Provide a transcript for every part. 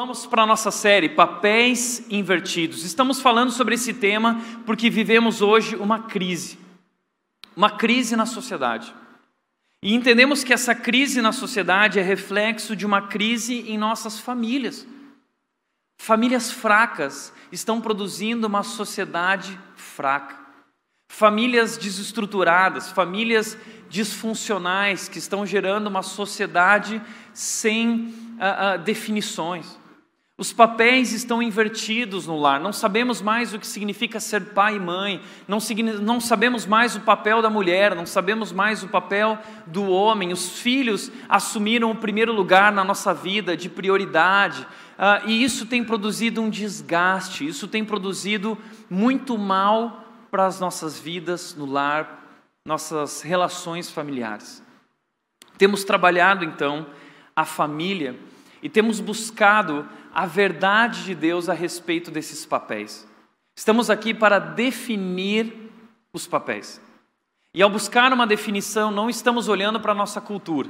Vamos para a nossa série Papéis Invertidos. Estamos falando sobre esse tema porque vivemos hoje uma crise. Uma crise na sociedade. E entendemos que essa crise na sociedade é reflexo de uma crise em nossas famílias. Famílias fracas estão produzindo uma sociedade fraca. Famílias desestruturadas, famílias disfuncionais que estão gerando uma sociedade sem uh, uh, definições. Os papéis estão invertidos no lar, não sabemos mais o que significa ser pai e mãe, não, não, sabemos mais o papel da mulher, não sabemos mais o papel do homem. Os filhos assumiram o primeiro lugar na nossa vida de prioridade, uh, e isso tem produzido um desgaste, isso tem produzido muito mal para as nossas vidas no lar, nossas relações familiares. Temos trabalhado então a família e temos buscado a verdade de Deus a respeito desses papéis. Estamos aqui para definir os papéis. E ao buscar uma definição, não estamos olhando para a nossa cultura.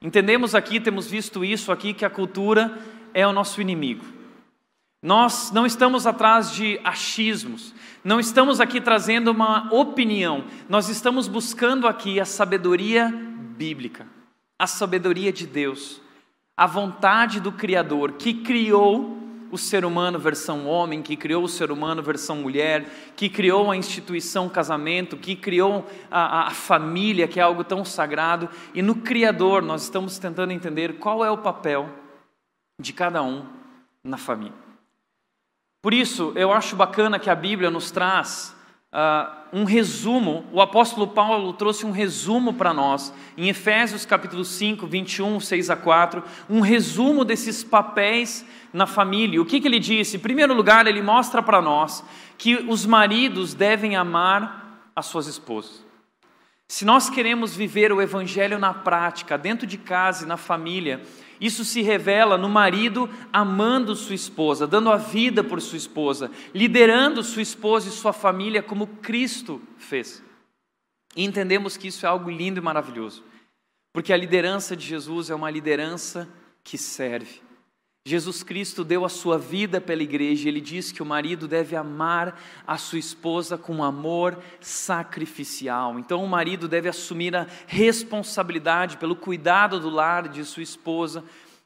Entendemos aqui, temos visto isso aqui, que a cultura é o nosso inimigo. Nós não estamos atrás de achismos, não estamos aqui trazendo uma opinião, nós estamos buscando aqui a sabedoria bíblica, a sabedoria de Deus, a vontade do Criador que criou o ser humano versão homem, que criou o ser humano versão mulher, que criou a instituição casamento, que criou a, a, família, que é algo tão sagrado, e no Criador nós estamos tentando entender qual é o papel de cada um na família. Por isso, eu acho bacana que a Bíblia nos traz uh, um resumo, o apóstolo Paulo trouxe um resumo para nós, em Efésios capítulo 5, 21, 6 a 4, um resumo desses papéis na família. O que, que ele disse? Em primeiro lugar, ele mostra para nós que os maridos devem amar as suas esposas. Se nós queremos viver o evangelho na prática, dentro de casa e na família, isso se revela no marido amando sua esposa, dando a vida por sua esposa, liderando sua esposa e sua família como Cristo fez. E entendemos que isso é algo lindo e maravilhoso, porque a liderança de Jesus é uma liderança que serve. Jesus Cristo deu a sua vida pela igreja ele diz que o marido deve amar a sua esposa com amor sacrificial. Então o marido deve assumir a responsabilidade pelo cuidado do lar de sua esposa,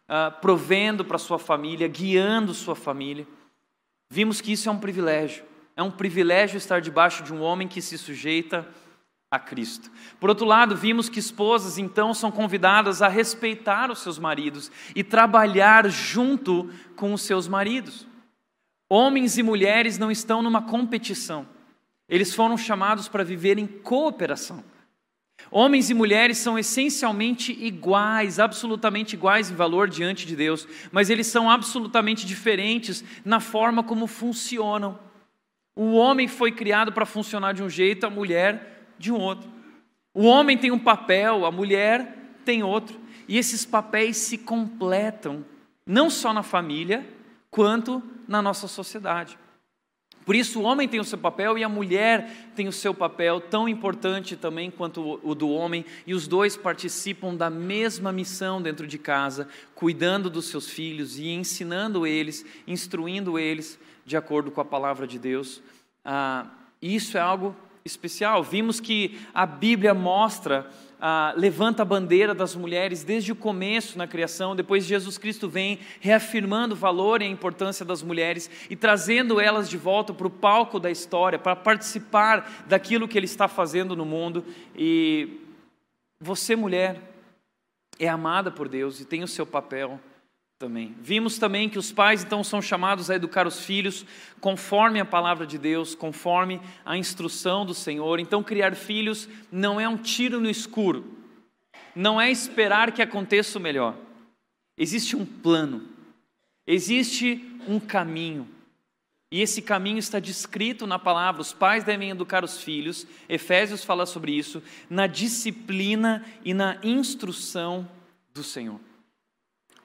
uh, provendo para sua família, guiando sua família. Vimos que isso é um privilégio. É um privilégio estar debaixo de um homem que se sujeita a Cristo. Por outro lado, vimos que esposas então são convidadas a respeitar os seus maridos e trabalhar junto com os seus maridos. Homens e mulheres não estão numa competição, eles foram chamados para viver em cooperação. Homens e mulheres são essencialmente iguais, absolutamente iguais em valor diante de Deus, mas eles são absolutamente diferentes na forma como funcionam. O homem foi criado para funcionar de um jeito, a mulher de um outro. O homem tem um papel, a mulher tem outro. E esses papéis se completam, não só na família, quanto na nossa sociedade. Por isso, o homem tem o seu papel e a mulher tem o seu papel, tão importante também quanto o do homem, e os dois participam da mesma missão dentro de casa, cuidando dos seus filhos e ensinando eles, instruindo eles de acordo com a palavra de Deus. Ah, isso é algo especial. Vimos que a Bíblia mostra, ah, levanta a bandeira das mulheres desde o começo na criação, depois Jesus Cristo vem reafirmando o valor e a importância das mulheres e trazendo elas de volta para o palco da história, para participar daquilo que Ele está fazendo no mundo. E você, mulher, é amada por Deus e tem o seu papel também. Vimos também que os pais então são chamados a educar os filhos conforme a palavra de Deus, conforme a instrução do Senhor. Então, criar filhos não é um tiro no escuro, não é esperar que aconteça o melhor. Existe um plano, existe um caminho. E esse caminho está descrito na palavra. Os pais devem educar os filhos, Efésios fala sobre isso, na disciplina e na instrução do Senhor.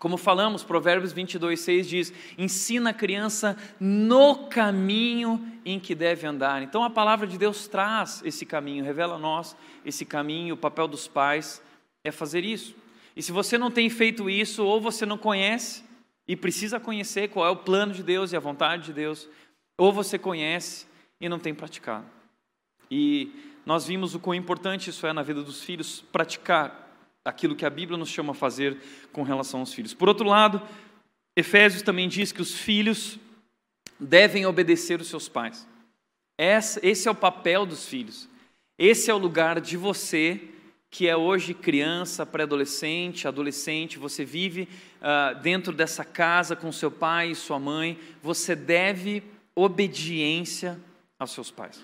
Como falamos, Provérbios 22, 6 diz: ensina a criança no caminho em que deve andar. Então a palavra de Deus traz esse caminho, revela a nós esse caminho. O papel dos pais é fazer isso. E se você não tem feito isso, ou você não conhece e precisa conhecer qual é o plano de Deus e a vontade de Deus, ou você conhece e não tem praticado. E nós vimos o quão importante isso é na vida dos filhos, praticar aquilo que a Bíblia nos chama a fazer com relação aos filhos. Por outro lado, Efésios também diz que os filhos devem obedecer os seus pais. Esse é o papel dos filhos. Esse é o lugar de você que é hoje criança, pré-adolescente, adolescente, você vive uh, dentro dessa casa com seu pai e sua mãe, você deve obediência aos seus pais.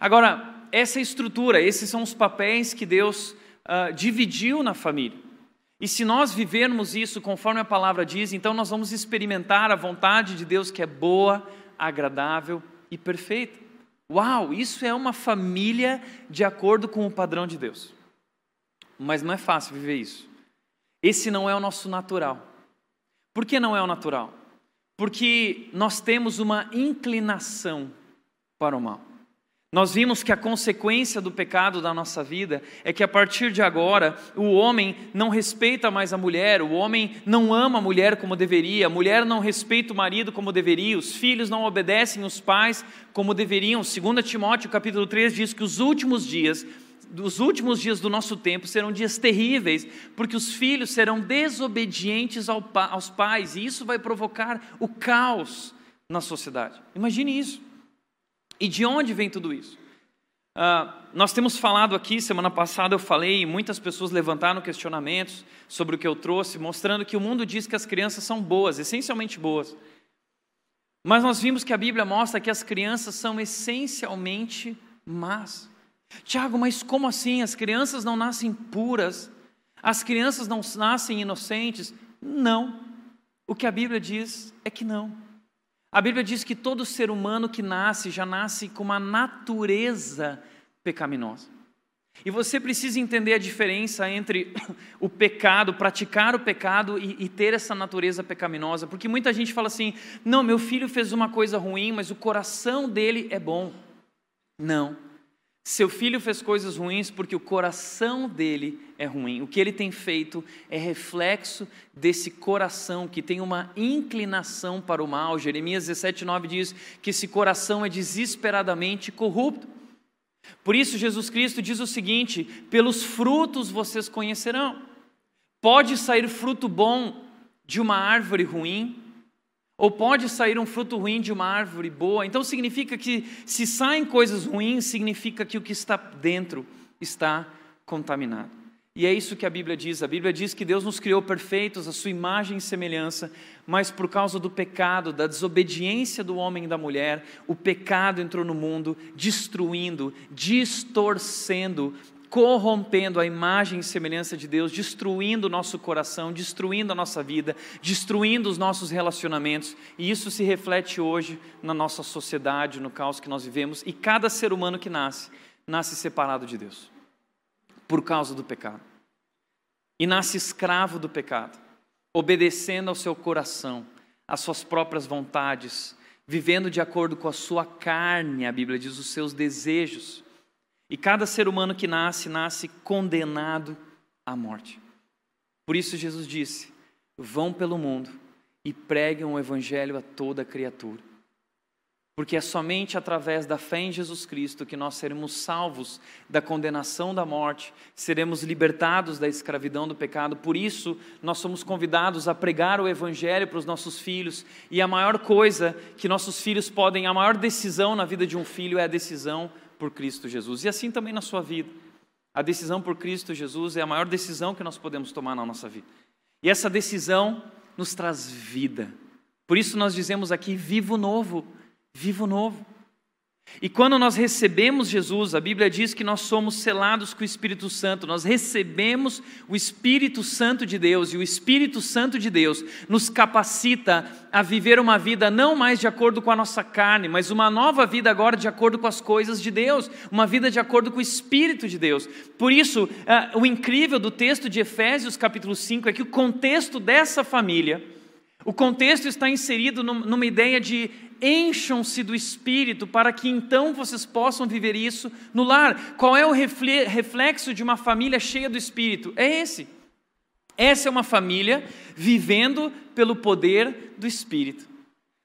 Agora, essa estrutura, esses são os papéis que Deus uh, dividiu na família. E se nós vivermos isso conforme a palavra diz, então nós vamos experimentar a vontade de Deus que é boa, agradável e perfeita. Uau, isso é uma família de acordo com o padrão de Deus. Mas não é fácil viver isso. Esse não é o nosso natural. Por que não é o natural? Porque nós temos uma inclinação para o mal. Nós vimos que a consequência do pecado da nossa vida é que a partir de agora o homem não respeita mais a mulher, o homem não ama a mulher como deveria, a mulher não respeita o marido como deveria, os filhos não obedecem os pais como deveriam. 2 Timóteo capítulo 3 diz que os últimos dias os últimos dias do nosso tempo serão dias terríveis, porque os filhos serão desobedientes aos pais, e isso vai provocar o caos na sociedade. Imagine isso. E de onde vem tudo isso? Uh, nós temos falado aqui, semana passada eu falei, e muitas pessoas levantaram questionamentos sobre o que eu trouxe, mostrando que o mundo diz que as crianças são boas, essencialmente boas. Mas nós vimos que a Bíblia mostra que as crianças são essencialmente más. Tiago, mas como assim? As crianças não nascem puras? As crianças não nascem inocentes? Não. O que a Bíblia diz é que não. A Bíblia diz que todo ser humano que nasce já nasce com uma natureza pecaminosa. E você precisa entender a diferença entre o pecado, praticar o pecado e, e, ter essa natureza pecaminosa, porque muita gente fala assim: não, meu filho fez uma coisa ruim, mas o coração dele é bom. Não. Seu filho fez coisas ruins porque o coração dele é ruim. O que ele tem feito é reflexo desse coração que tem uma inclinação para o mal. Jeremias 17:9 diz que esse coração é desesperadamente corrupto. Por isso Jesus Cristo diz o seguinte: pelos frutos vocês conhecerão. Pode sair fruto bom de uma árvore ruim, ou pode sair um fruto ruim de uma árvore boa. Então significa que se saem coisas ruins, significa que o que está dentro está contaminado. E é isso que a Bíblia diz. A Bíblia diz que Deus nos criou perfeitos, a sua imagem e semelhança, mas por causa do pecado, da desobediência do homem e da mulher, o pecado entrou no mundo, destruindo, distorcendo corrompendo a imagem e semelhança de Deus, destruindo o nosso coração, destruindo a nossa vida, destruindo os nossos relacionamentos, e isso se reflete hoje na nossa sociedade, no caos que nós vivemos, e cada ser humano que nasce, nasce separado de Deus, por causa do pecado, e nasce escravo do pecado, obedecendo ao seu coração, às suas próprias vontades, vivendo de acordo com a sua carne, a Bíblia diz, os seus desejos. E cada ser humano que nasce, nasce condenado à morte. Por isso Jesus disse: vão pelo mundo e preguem o evangelho a toda criatura. Porque é somente através da fé em Jesus Cristo que nós seremos salvos da condenação da morte, seremos libertados da escravidão do pecado. Por isso, nós somos convidados a pregar o Evangelho para os nossos filhos. E a maior coisa que nossos filhos podem, a maior decisão na vida de um filho é a decisão por Cristo Jesus. E assim também na sua vida. A decisão por Cristo Jesus é a maior decisão que nós podemos tomar na nossa vida. E essa decisão nos traz vida. Por isso nós dizemos aqui: vivo novo, vivo novo. E quando nós recebemos Jesus, a Bíblia diz que nós somos selados com o Espírito Santo, nós recebemos o Espírito Santo de Deus, e o Espírito Santo de Deus nos capacita a viver uma vida não mais de acordo com a nossa carne, mas uma nova vida agora de acordo com as coisas de Deus, uma vida de acordo com o Espírito de Deus. Por isso, uh, o incrível do texto de Efésios, capítulo 5, é que o contexto dessa família, o contexto está inserido numa ideia de encham-se do Espírito para que então vocês possam viver isso no lar. Qual é o reflexo de uma família cheia do Espírito? É esse. Essa é uma família vivendo pelo poder do Espírito.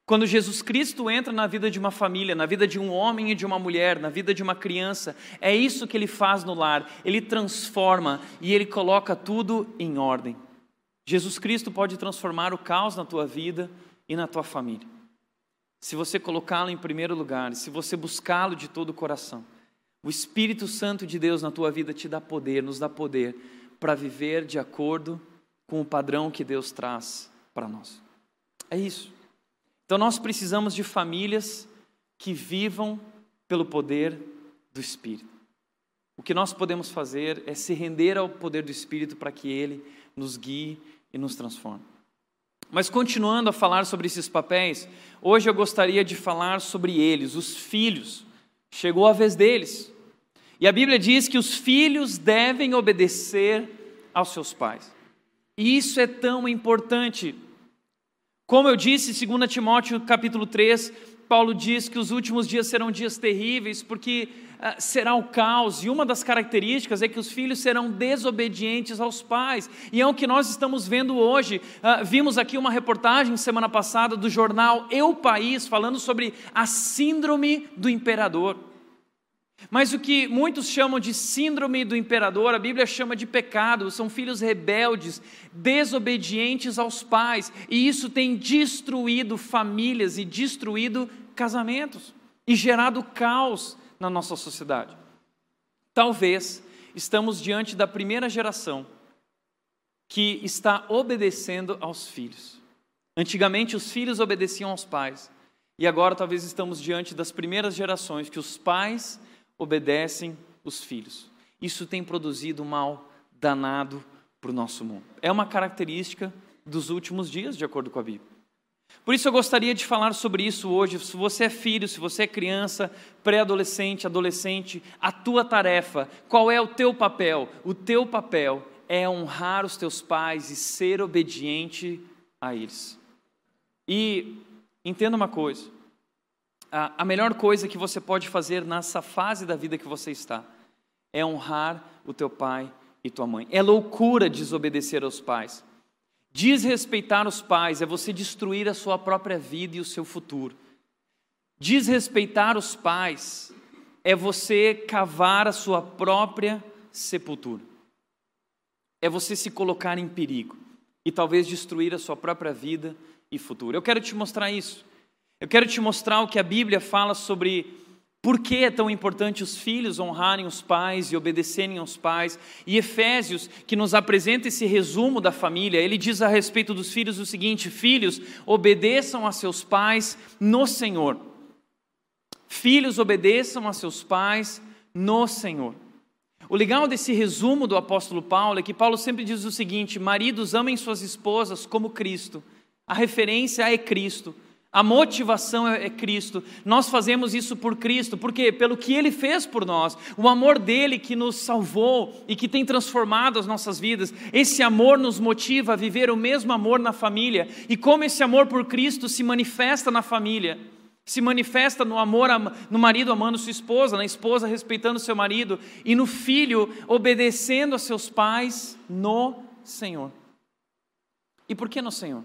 Quando Jesus Cristo entra na vida de uma família, na vida de um homem e de uma mulher, na vida de uma criança, é isso que ele faz no lar. Ele transforma e ele coloca tudo em ordem. Jesus Cristo pode transformar o caos na tua vida e na tua família. Se você colocá-lo em primeiro lugar, se você buscá-lo de todo o coração, o Espírito Santo de Deus na tua vida te dá poder, nos dá poder para viver de acordo com o padrão que Deus traz para nós. É isso. Então nós precisamos de famílias que vivam pelo poder do Espírito. O que nós podemos fazer é se render ao poder do Espírito para que ele nos guie e nos transforme. Mas continuando a falar sobre esses papéis, hoje eu gostaria de falar sobre eles, os filhos. Chegou a vez deles. E a Bíblia diz que os filhos devem obedecer aos seus pais. E isso é tão importante. Como eu disse, 2 Timóteo capítulo 3, Paulo diz que os últimos dias serão dias terríveis, porque será o caos, e uma das características é que os filhos serão desobedientes aos pais, e é o que nós estamos vendo hoje. Uh, vimos aqui uma reportagem semana passada do jornal Eu País, falando sobre a síndrome do imperador. Mas o que muitos chamam de síndrome do imperador, a Bíblia chama de pecado, são filhos rebeldes, desobedientes aos pais, e isso tem destruído famílias e destruído casamentos e gerado caos na nossa sociedade. Talvez estamos diante da primeira geração que está obedecendo aos filhos. Antigamente os filhos obedeciam aos pais, e agora talvez estamos diante das primeiras gerações que os pais obedecem os filhos. Isso tem produzido mal danado para o nosso mundo. É uma característica dos últimos dias, de acordo com a Bíblia. Por isso eu gostaria de falar sobre isso hoje. Se você é filho, se você é criança, pré-adolescente, adolescente, a tua tarefa, qual é o teu papel? O teu papel é honrar os teus pais e ser obediente a eles. E entenda uma coisa: a, melhor coisa que você pode fazer nessa fase da vida que você está é honrar o teu pai e tua mãe. É loucura desobedecer aos pais. Desrespeitar os pais é você destruir a sua própria vida e o seu futuro. Desrespeitar os pais é você cavar a sua própria sepultura. É você se colocar em perigo e talvez destruir a sua própria vida e futuro. Eu quero te mostrar isso. Eu quero te mostrar o que a Bíblia fala sobre por que é tão importante os filhos honrarem os pais e obedecerem aos pais. E Efésios, que nos apresenta esse resumo da família, ele diz a respeito dos filhos o seguinte: Filhos, obedeçam a seus pais no Senhor. Filhos, obedeçam a seus pais no Senhor. O legal desse resumo do apóstolo Paulo é que Paulo sempre diz o seguinte: maridos amem suas esposas como Cristo. A referência é Cristo. A motivação é, é Cristo. Nós fazemos isso por Cristo, porque pelo que Ele fez por nós, o amor dele que nos salvou e que tem transformado as nossas vidas. Esse amor nos motiva a viver o mesmo amor na família. E como esse amor por Cristo se manifesta na família, se manifesta no amor no marido amando sua esposa, na esposa respeitando seu marido e no filho obedecendo a seus pais no Senhor. E por que no Senhor?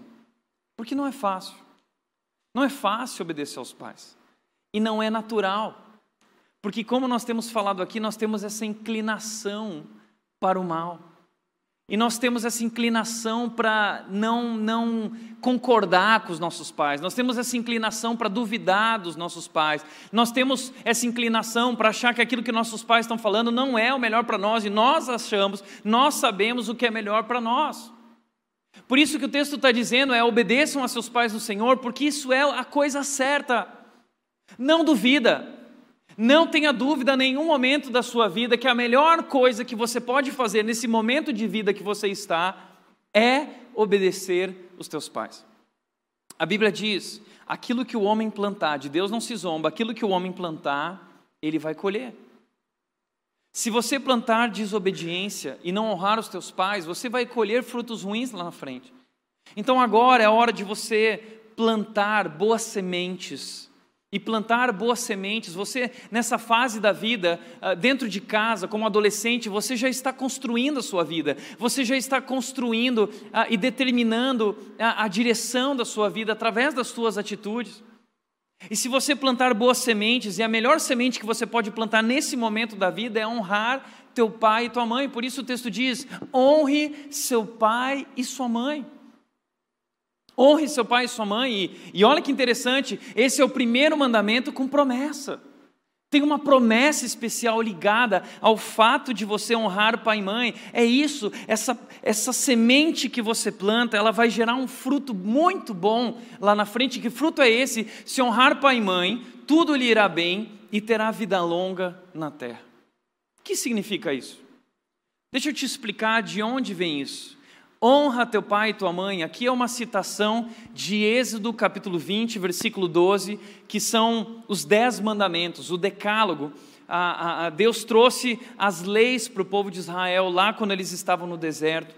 Porque não é fácil. Não é fácil obedecer aos pais. E não é natural. Porque, como nós temos falado aqui, nós temos essa inclinação para o mal. E nós temos essa inclinação para não, não concordar com os nossos pais, nós temos essa inclinação para duvidar dos nossos pais, nós temos essa inclinação para achar que aquilo que nossos pais estão falando não é o melhor para nós e nós achamos, nós sabemos o que é melhor para nós. Por isso que o texto está dizendo é obedeçam a seus pais no Senhor, porque isso é a coisa certa. Não duvida, não tenha dúvida em nenhum momento da sua vida que a melhor coisa que você pode fazer nesse momento de vida que você está é obedecer os teus pais. A Bíblia diz: aquilo que o homem plantar, de Deus não se zomba, aquilo que o homem plantar, ele vai colher. Se você plantar desobediência e não honrar os teus pais, você vai colher frutos ruins lá na frente. Então agora é a hora de você plantar boas sementes e plantar boas sementes. Você, nessa fase da vida, ah, dentro de casa, como adolescente, você já está construindo a sua vida, você já está construindo ah, e determinando a, a direção da sua vida através das suas atitudes. E se você plantar boas sementes, e a melhor semente que você pode plantar nesse momento da vida é honrar teu pai e tua mãe. Por isso o texto diz: honre seu pai e sua mãe. Honre seu pai e sua mãe. E, e olha que interessante, esse é o primeiro mandamento com promessa. Tem uma promessa especial ligada ao fato de você honrar pai e mãe. É isso, essa, essa semente que você planta, ela vai gerar um fruto muito bom lá na frente. Que fruto é esse? Se honrar pai e mãe, tudo lhe irá bem e terá vida longa na terra. O que significa isso? Deixa eu te explicar de onde vem isso. Honra teu pai e tua mãe. Aqui é uma citação de Êxodo capítulo 20, versículo 12, que são os dez mandamentos, o decálogo. A, a, a Deus trouxe as leis para o povo de Israel lá quando eles estavam no deserto.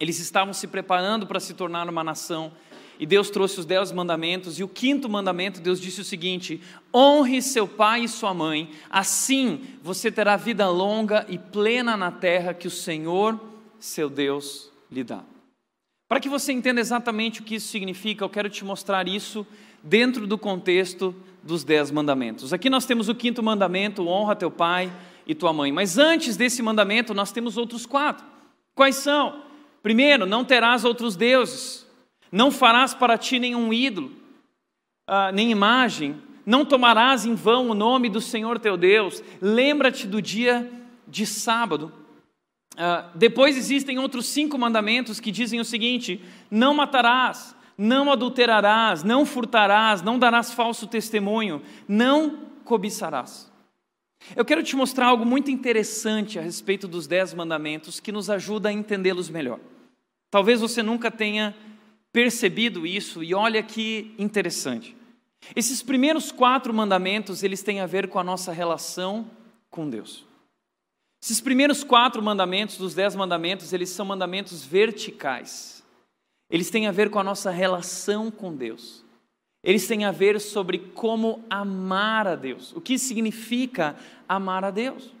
Eles estavam se preparando para se tornar uma nação. E Deus trouxe os dez mandamentos, e o quinto mandamento, Deus disse o seguinte: honre seu pai e sua mãe, assim você terá vida longa e plena na terra que o Senhor, seu Deus, dá. Para que você entenda exatamente o que isso significa, eu quero te mostrar isso dentro do contexto dos dez mandamentos. Aqui nós temos o quinto mandamento: honra teu pai e tua mãe. Mas antes desse mandamento, nós temos outros quatro. Quais são? Primeiro, não terás outros deuses, não farás para ti nenhum ídolo, uh, nem imagem, não tomarás em vão o nome do Senhor teu Deus, lembra-te do dia de sábado Uh, depois existem outros cinco mandamentos que dizem o seguinte: não matarás, não adulterarás, não furtarás, não darás falso testemunho, não cobiçarás. Eu quero te mostrar algo muito interessante a respeito dos dez mandamentos que nos ajuda a entendê-los melhor. Talvez você nunca tenha percebido isso e olha que interessante. Esses primeiros quatro mandamentos eles têm a ver com a nossa relação com Deus. Esses primeiros quatro mandamentos, dos dez mandamentos, eles são mandamentos verticais. Eles têm a ver com a nossa relação com Deus. Eles têm a ver sobre como amar a Deus. O que significa amar a Deus?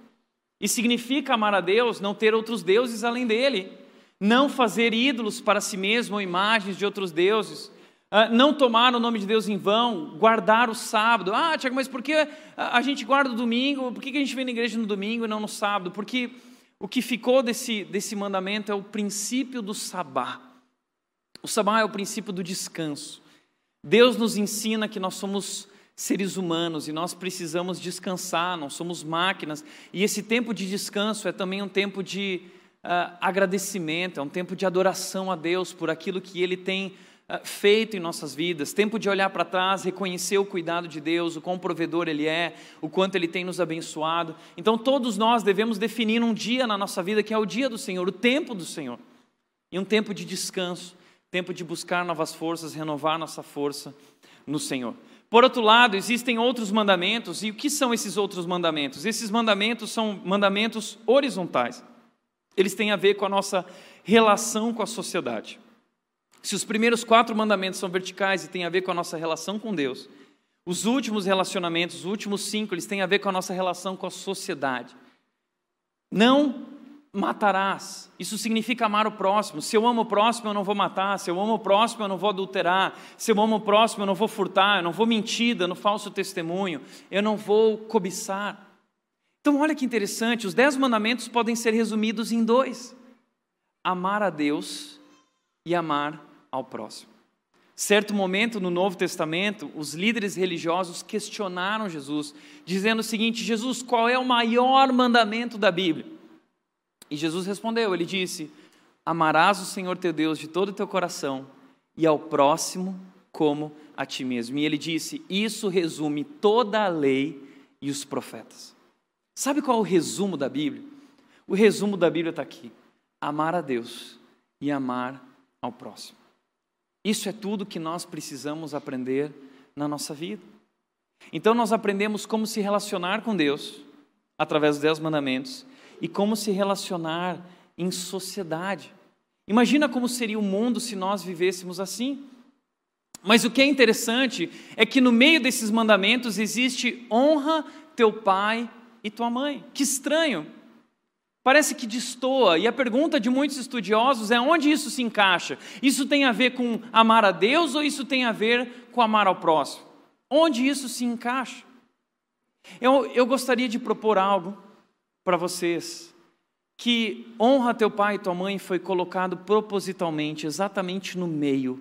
E significa amar a Deus não ter outros deuses além dele, não fazer ídolos para si mesmo ou imagens de outros deuses, ah, não tomar o nome de Deus em vão, guardar o sábado. Ah, Tiago, mas por que a gente guarda o domingo? Por que a gente vem na igreja no domingo e não no sábado? Porque o que ficou desse, desse mandamento é o princípio do sabá. O sabá é o princípio do descanso. Deus nos ensina que nós somos seres humanos e nós precisamos descansar, não somos máquinas. E esse tempo de descanso é também um tempo de uh, agradecimento, é um tempo de adoração a Deus por aquilo que Ele tem feito em nossas vidas, tempo de olhar para trás, reconhecer o cuidado de Deus, o quão provedor Ele é, o quanto Ele tem nos abençoado. Então, todos nós devemos definir um dia na nossa vida que é o dia do Senhor, o tempo do Senhor, e um tempo de descanso, tempo de buscar novas forças, renovar nossa força no Senhor. Por outro lado, existem outros mandamentos, e o que são esses outros mandamentos? Esses mandamentos são mandamentos horizontais, eles têm a ver com a nossa relação com a sociedade. Se os primeiros quatro mandamentos são verticais e têm a ver com a nossa relação com Deus, os últimos relacionamentos, os últimos cinco, eles têm a ver com a nossa relação com a sociedade. Não matarás. Isso significa amar o próximo. Se eu amo o próximo, eu não vou matar. Se eu amo o próximo, eu não vou adulterar. Se eu amo o próximo, eu não vou furtar. Eu não vou mentir, dando falso testemunho. Eu não vou cobiçar. Então, olha que interessante: os dez mandamentos podem ser resumidos em dois: amar a Deus e amar ao próximo. Certo momento no Novo Testamento, os líderes religiosos questionaram Jesus, dizendo o seguinte: Jesus, qual é o maior mandamento da Bíblia? E Jesus respondeu: Ele disse: Amarás o Senhor teu Deus de todo o teu coração e ao próximo como a ti mesmo. E ele disse: Isso resume toda a lei e os profetas. Sabe qual é o resumo da Bíblia? O resumo da Bíblia está aqui: amar a Deus e amar ao próximo. Isso é tudo que nós precisamos aprender na nossa vida. Então, nós aprendemos como se relacionar com Deus através dos Dez Mandamentos e como se relacionar em sociedade. Imagina como seria o mundo se nós vivêssemos assim. Mas o que é interessante é que no meio desses mandamentos existe honra teu pai e tua mãe. Que estranho. Parece que destoa, e a pergunta de muitos estudiosos é onde isso se encaixa? Isso tem a ver com amar a Deus ou isso tem a ver com amar ao próximo? Onde isso se encaixa? Eu, eu gostaria de propor algo para vocês, que honra teu pai e tua mãe foi colocado propositalmente, exatamente no meio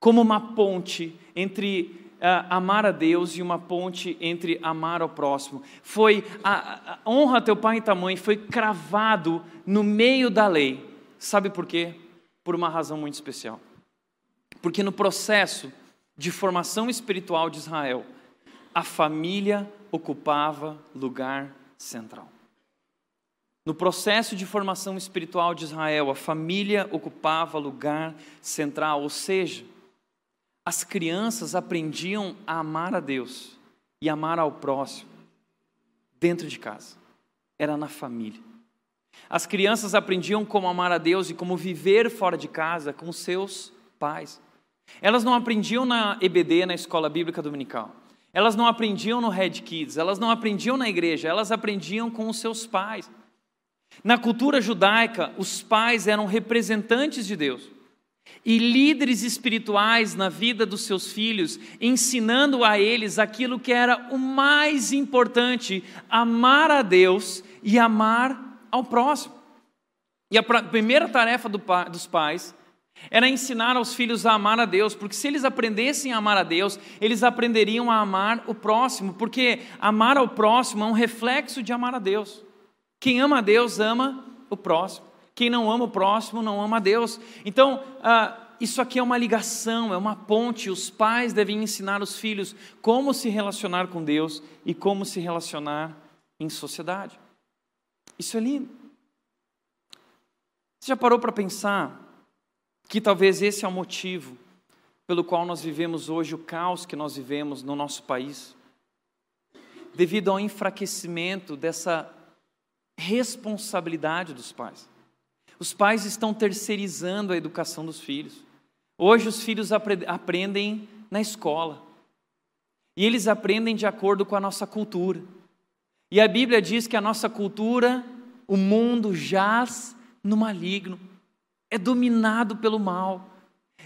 como uma ponte entre amar a Deus e uma ponte entre amar ao próximo. Foi a, a, honra a teu pai e tua mãe foi cravado no meio da lei. Sabe por quê? Por uma razão muito especial. Porque no processo de formação espiritual de Israel, a família ocupava lugar central. No processo de formação espiritual de Israel, a família ocupava lugar central, ou seja, as crianças aprendiam a amar a Deus e amar ao próximo dentro de casa. Era na família. As crianças aprendiam como amar a Deus e como viver fora de casa com seus pais. Elas não aprendiam na EBD, na escola bíblica dominical. Elas não aprendiam no Red Kids, elas não aprendiam na igreja, elas aprendiam com os seus pais. Na cultura judaica, os pais eram representantes de Deus e líderes espirituais na vida dos seus filhos, ensinando a eles aquilo que era o mais importante: amar a Deus e amar ao próximo. E a primeira tarefa do, dos pais era ensinar aos filhos a amar a Deus, porque se eles aprendessem a amar a Deus, eles aprenderiam a amar o próximo, porque amar ao próximo é um reflexo de amar a Deus. Quem ama a Deus ama o próximo. Quem não ama o próximo não ama a Deus. Então, ah, isso aqui é uma ligação, é uma ponte. Os pais devem ensinar os filhos como se relacionar com Deus e como se relacionar em sociedade. Isso é lindo. Você já parou para pensar que talvez esse é o motivo pelo qual nós vivemos hoje o caos que nós vivemos no nosso país? Devido ao enfraquecimento dessa responsabilidade dos pais. Os pais estão terceirizando a educação dos filhos. Hoje os filhos aprendem na escola. E eles aprendem de acordo com a nossa cultura. E a Bíblia diz que a nossa cultura, o mundo jaz no maligno, é dominado pelo mal.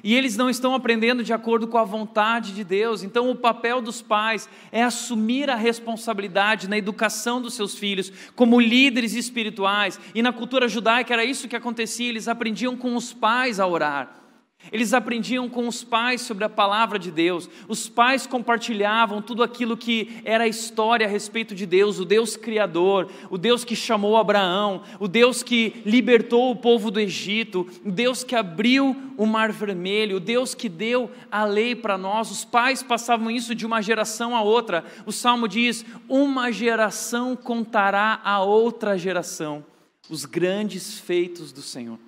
E eles não estão aprendendo de acordo com a vontade de Deus. Então, o papel dos pais é assumir a responsabilidade na educação dos seus filhos, como líderes espirituais. E na cultura judaica era isso que acontecia: eles aprendiam com os pais a orar. Eles aprendiam com os pais sobre a palavra de Deus. Os pais compartilhavam tudo aquilo que era a história a respeito de Deus, o Deus criador, o Deus que chamou Abraão, o Deus que libertou o povo do Egito, o Deus que abriu o mar vermelho, o Deus que deu a lei para nós. Os pais passavam isso de uma geração a outra. O salmo diz: "Uma geração contará a outra geração os grandes feitos do Senhor".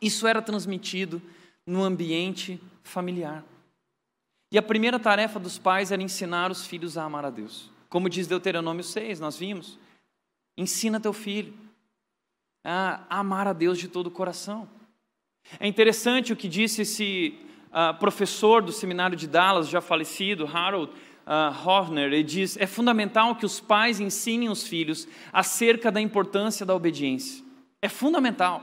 Isso era transmitido no ambiente familiar. E a primeira tarefa dos pais era ensinar os filhos a amar a Deus. Como diz Deuteronômio 6, nós vimos. Ensina teu filho a amar a Deus de todo o coração. É interessante o que disse esse uh, professor do seminário de Dallas, já falecido, Harold uh, Horner. Ele diz: é fundamental que os pais ensinem os filhos acerca da importância da obediência. É fundamental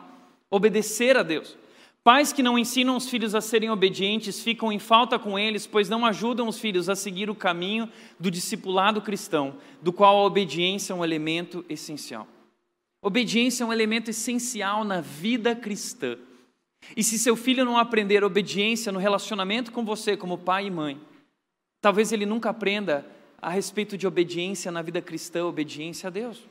obedecer a Deus. Pais que não ensinam os filhos a serem obedientes ficam em falta com eles, pois não ajudam os filhos a seguir o caminho do discipulado cristão, do qual a obediência é um elemento essencial. Obediência é um elemento essencial na vida cristã. E se seu filho não aprender obediência no relacionamento com você, como pai e mãe, talvez ele nunca aprenda a respeito de obediência na vida cristã, obediência a Deus.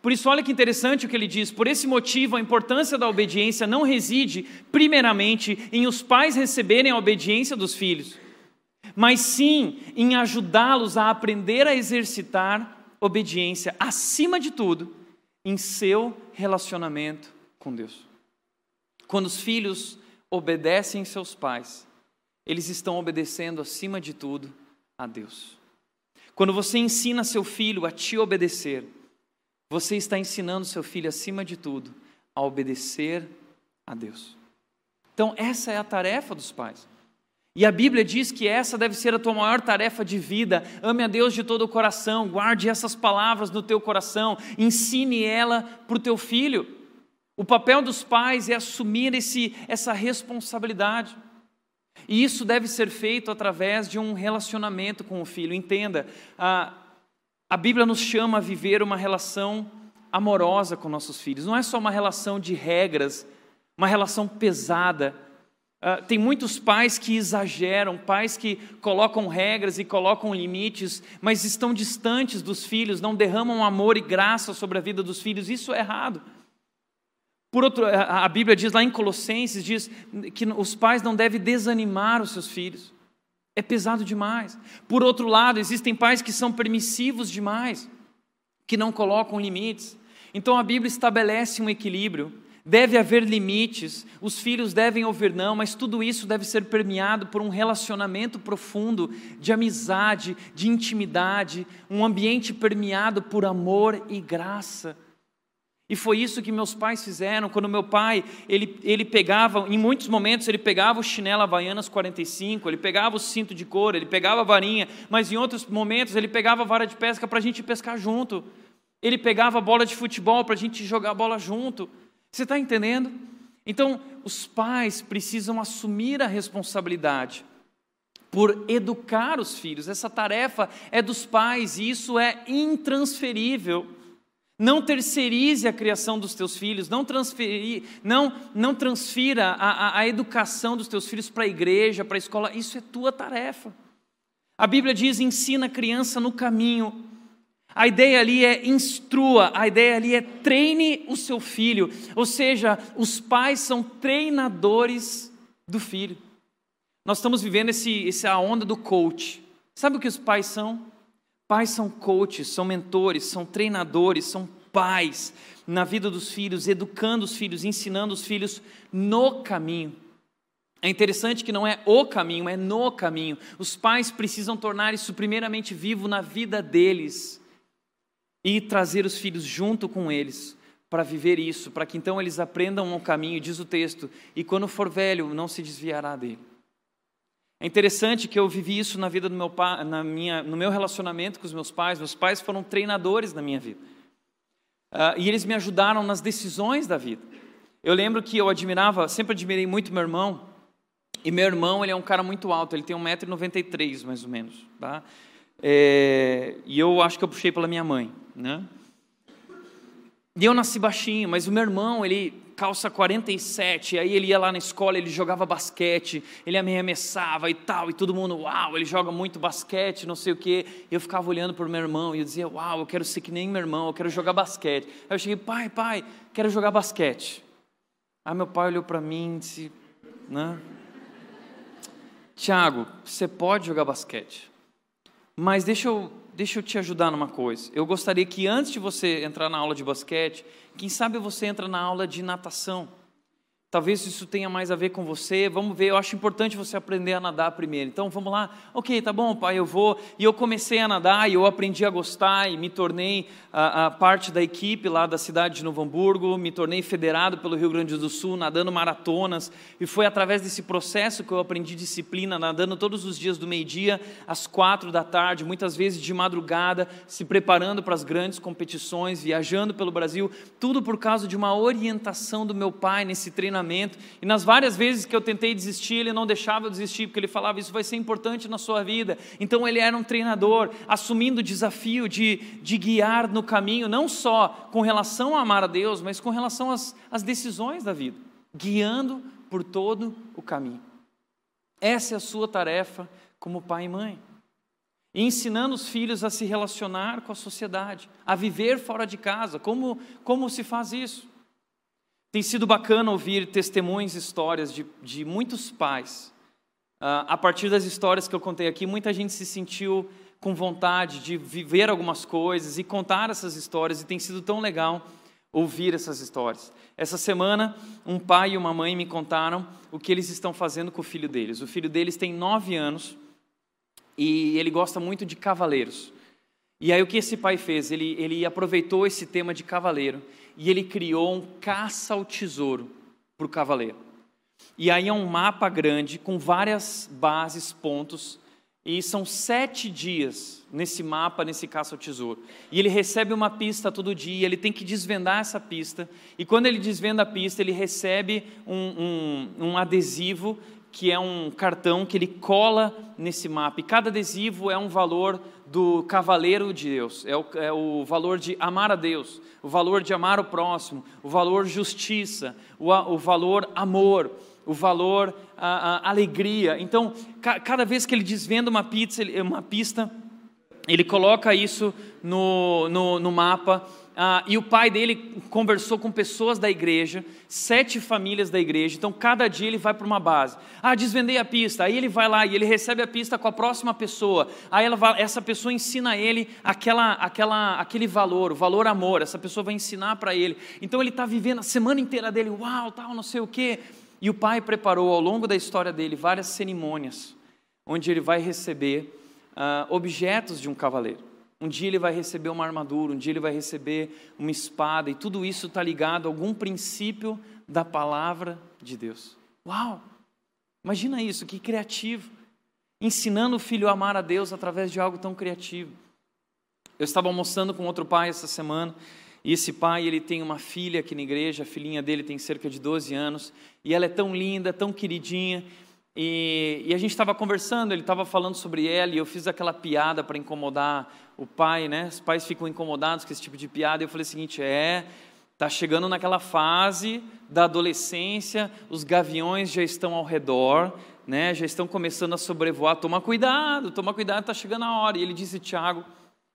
Por isso, olha que interessante o que ele diz. Por esse motivo, a importância da obediência não reside, primeiramente, em os pais receberem a obediência dos filhos, mas sim em ajudá-los a aprender a exercitar obediência, acima de tudo, em seu relacionamento com Deus. Quando os filhos obedecem seus pais, eles estão obedecendo, acima de tudo, a Deus. Quando você ensina seu filho a te obedecer, você está ensinando seu filho, acima de tudo, a obedecer a Deus. Então, essa é a tarefa dos pais. E a Bíblia diz que essa deve ser a tua maior tarefa de vida. Ame a Deus de todo o coração, guarde essas palavras no teu coração, ensine ela para o teu filho. O papel dos pais é assumir esse, essa responsabilidade. E isso deve ser feito através de um relacionamento com o filho. Entenda, a, a Bíblia nos chama a viver uma relação amorosa com nossos filhos. Não é só uma relação de regras, uma relação pesada Uh, tem muitos pais que exageram, pais que colocam regras e colocam limites, mas estão distantes dos filhos, não derramam amor e graça sobre a vida dos filhos. Isso é errado. Por outro, a Bíblia diz lá em Colossenses diz que os pais não devem desanimar os seus filhos. É pesado demais. Por outro lado, existem pais que são permissivos demais, que não colocam limites. Então a Bíblia estabelece um equilíbrio Deve haver limites, os filhos devem ouvir não, mas tudo isso deve ser permeado por um relacionamento profundo de amizade, de intimidade, um ambiente permeado por amor e graça. E foi isso que meus pais fizeram. Quando meu pai, ele, ele pegava, em muitos momentos, ele pegava o chinelo Havaianas 45, ele pegava o cinto de couro, ele pegava a varinha, mas em outros momentos ele pegava a vara de pesca para a gente pescar junto. Ele pegava a bola de futebol para a gente jogar bola junto. Você está entendendo? Então, os pais precisam assumir a responsabilidade por educar os filhos. Essa tarefa é dos pais e isso é intransferível. Não terceirize a criação dos teus filhos, não, não, não transfira a, a, a educação dos teus filhos para a igreja, para a escola, isso é tua tarefa. A Bíblia diz: ensina a criança no caminho a ideia ali é instrua, a ideia ali é treine o seu filho. Ou seja, os pais são treinadores do filho. Nós estamos vivendo esse, essa onda do coach. Sabe o que os pais são? Pais são coaches, são mentores, são treinadores, são pais na vida dos filhos, educando os filhos, ensinando os filhos no caminho. É interessante que não é o caminho, é no caminho. Os pais precisam tornar isso primeiramente vivo na vida deles e trazer os filhos junto com eles para viver isso, para que então eles aprendam o caminho, diz o texto, e quando for velho não se desviará dele. É interessante que eu vivi isso na vida do meu pai, na minha, no meu relacionamento com os meus pais. Meus pais foram treinadores na minha vida. Uh, e eles me ajudaram nas decisões da vida. Eu lembro que eu admirava, sempre admirei muito meu irmão. E meu irmão, ele é um cara muito alto, ele tem 1,93m mais ou menos. Tá? É, e eu acho que eu puxei pela minha mãe né? E eu nasci baixinho, mas o meu irmão, ele calça 47, aí ele ia lá na escola, ele jogava basquete, ele me arremessava e tal, e todo mundo, uau, ele joga muito basquete, não sei o quê. Eu ficava olhando para o meu irmão e eu dizia, uau, eu quero ser que nem meu irmão, eu quero jogar basquete. Aí eu cheguei, pai, pai, quero jogar basquete. Aí meu pai olhou para mim e disse, né? Tiago, você pode jogar basquete, mas deixa eu deixa eu te ajudar numa coisa. Eu gostaria que antes de você entrar na aula de basquete, quem sabe você entra na aula de natação. Talvez isso tenha mais a ver com você. Vamos ver, eu acho importante você aprender a nadar primeiro. Então vamos lá. Ok, tá bom, pai, eu vou. E eu comecei a nadar e eu aprendi a gostar e me tornei a, a parte da equipe lá da cidade de Novo Hamburgo. Me tornei federado pelo Rio Grande do Sul, nadando maratonas. E foi através desse processo que eu aprendi disciplina, nadando todos os dias do meio-dia às quatro da tarde, muitas vezes de madrugada, se preparando para as grandes competições, viajando pelo Brasil. Tudo por causa de uma orientação do meu pai nesse treinamento E nas várias vezes que eu tentei desistir, ele não deixava eu desistir, porque ele falava: Isso vai ser importante na sua vida. Então ele era um treinador, assumindo o desafio de, de guiar no caminho, não só com relação a amar a Deus, mas com relação às, às decisões da vida, guiando por todo o caminho. Essa é a sua tarefa como pai e mãe. E ensinando os filhos a se relacionar com a sociedade, a viver fora de casa. Como, como se faz isso? Tem sido bacana ouvir testemunhos, histórias de, de muitos pais. Uh, a partir das histórias que eu contei aqui, muita gente se sentiu com vontade de viver algumas coisas e contar essas histórias, e tem sido tão legal ouvir essas histórias. Essa semana, um pai e uma mãe me contaram o que eles estão fazendo com o filho deles. O filho deles tem nove anos e ele gosta muito de cavaleiros. E aí o que esse pai fez? Ele, ele aproveitou esse tema de cavaleiro e ele criou um caça ao tesouro para o cavaleiro. E aí é um mapa grande com várias bases, pontos, e são sete dias nesse mapa, nesse caça ao tesouro. E ele recebe uma pista todo dia, ele tem que desvendar essa pista. E quando ele desvenda a pista, ele recebe um, um, um adesivo, que é um cartão que ele cola nesse mapa. E cada adesivo é um valor do cavaleiro de Deus, é o, é o valor de amar a Deus, o valor de amar o próximo, o valor justiça, o, o valor amor o valor, a, a alegria. Então, ca, cada vez que ele desvenda uma, pizza, uma pista, ele coloca isso no, no, no mapa. Ah, e o pai dele conversou com pessoas da igreja, sete famílias da igreja. Então, cada dia ele vai para uma base. Ah, desvendei a pista. Aí ele vai lá e ele recebe a pista com a próxima pessoa. Aí vai, essa pessoa ensina a ele aquela, aquela, aquele valor, o valor amor. Essa pessoa vai ensinar para ele. Então, ele está vivendo a semana inteira dele. Uau, tal, não sei o quê. E o pai preparou ao longo da história dele várias cerimônias, onde ele vai receber uh, objetos de um cavaleiro. Um dia ele vai receber uma armadura, um dia ele vai receber uma espada, e tudo isso está ligado a algum princípio da palavra de Deus. Uau! Imagina isso, que criativo! Ensinando o filho a amar a Deus através de algo tão criativo. Eu estava almoçando com outro pai essa semana, e esse pai, ele tem uma filha aqui na igreja, a filhinha dele tem cerca de 12 anos, e ela é tão linda, tão queridinha, e, e a gente estava conversando, ele estava falando sobre ela, e eu fiz aquela piada para incomodar o pai, né? Os pais ficam incomodados com esse tipo de piada, e eu falei o seguinte, é, tá chegando naquela fase da adolescência, os gaviões já estão ao redor, né? Já estão começando a sobrevoar, toma cuidado, toma cuidado, está chegando a hora. E ele disse, Tiago,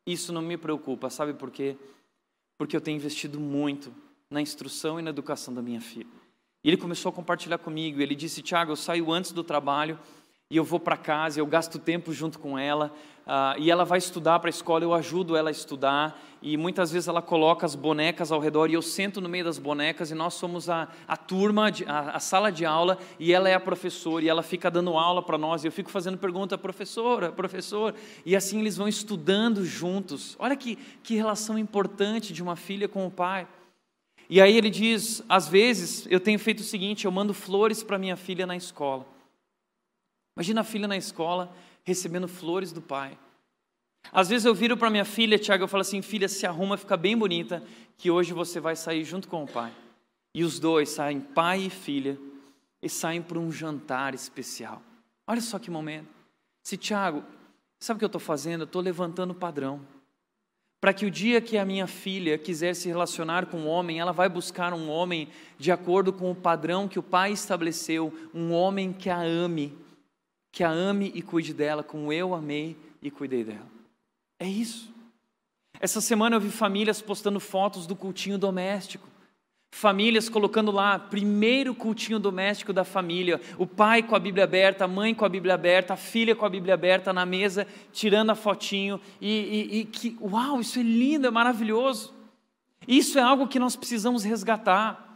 isso não me preocupa, sabe por quê? porque eu tenho investido muito na instrução e na educação da minha filha. E ele começou a compartilhar comigo. Ele disse: Tiago, eu saio antes do trabalho e eu vou para casa, eu gasto tempo junto com ela, uh, e ela vai estudar para a escola, eu ajudo ela a estudar, e muitas vezes ela coloca as bonecas ao redor, e eu sento no meio das bonecas, e nós somos a, a turma, de, a, a, sala de aula, e ela é a professora, e ela fica dando aula para nós, e eu fico fazendo pergunta, professora, professor, e assim eles vão estudando juntos. Olha que, que relação importante de uma filha com o pai. E aí ele diz: às vezes eu tenho feito o seguinte, eu mando flores para minha filha na escola. Imagina a filha na escola recebendo flores do pai. Às vezes eu viro para minha filha, Tiago, eu falo assim: filha, se arruma, fica bem bonita, que hoje você vai sair junto com o pai. E os dois saem, pai e filha, e saem para um jantar especial. Olha só que momento. Se Tiago, sabe o que eu estou fazendo? Eu estou levantando o padrão. Para que o dia que a minha filha quiser se relacionar com um homem, ela vai buscar um homem de acordo com o padrão que o pai estabeleceu, um homem que a ame, que a ame e cuide dela como eu amei e cuidei dela. É isso. Essa semana eu vi famílias postando fotos do cultinho doméstico. Famílias colocando lá, primeiro cultinho doméstico da família, o pai com a Bíblia aberta, a mãe com a Bíblia aberta, a filha com a Bíblia aberta na mesa, tirando a fotinho, e, e, e que, uau, isso é lindo, é maravilhoso. Isso é algo que nós precisamos resgatar.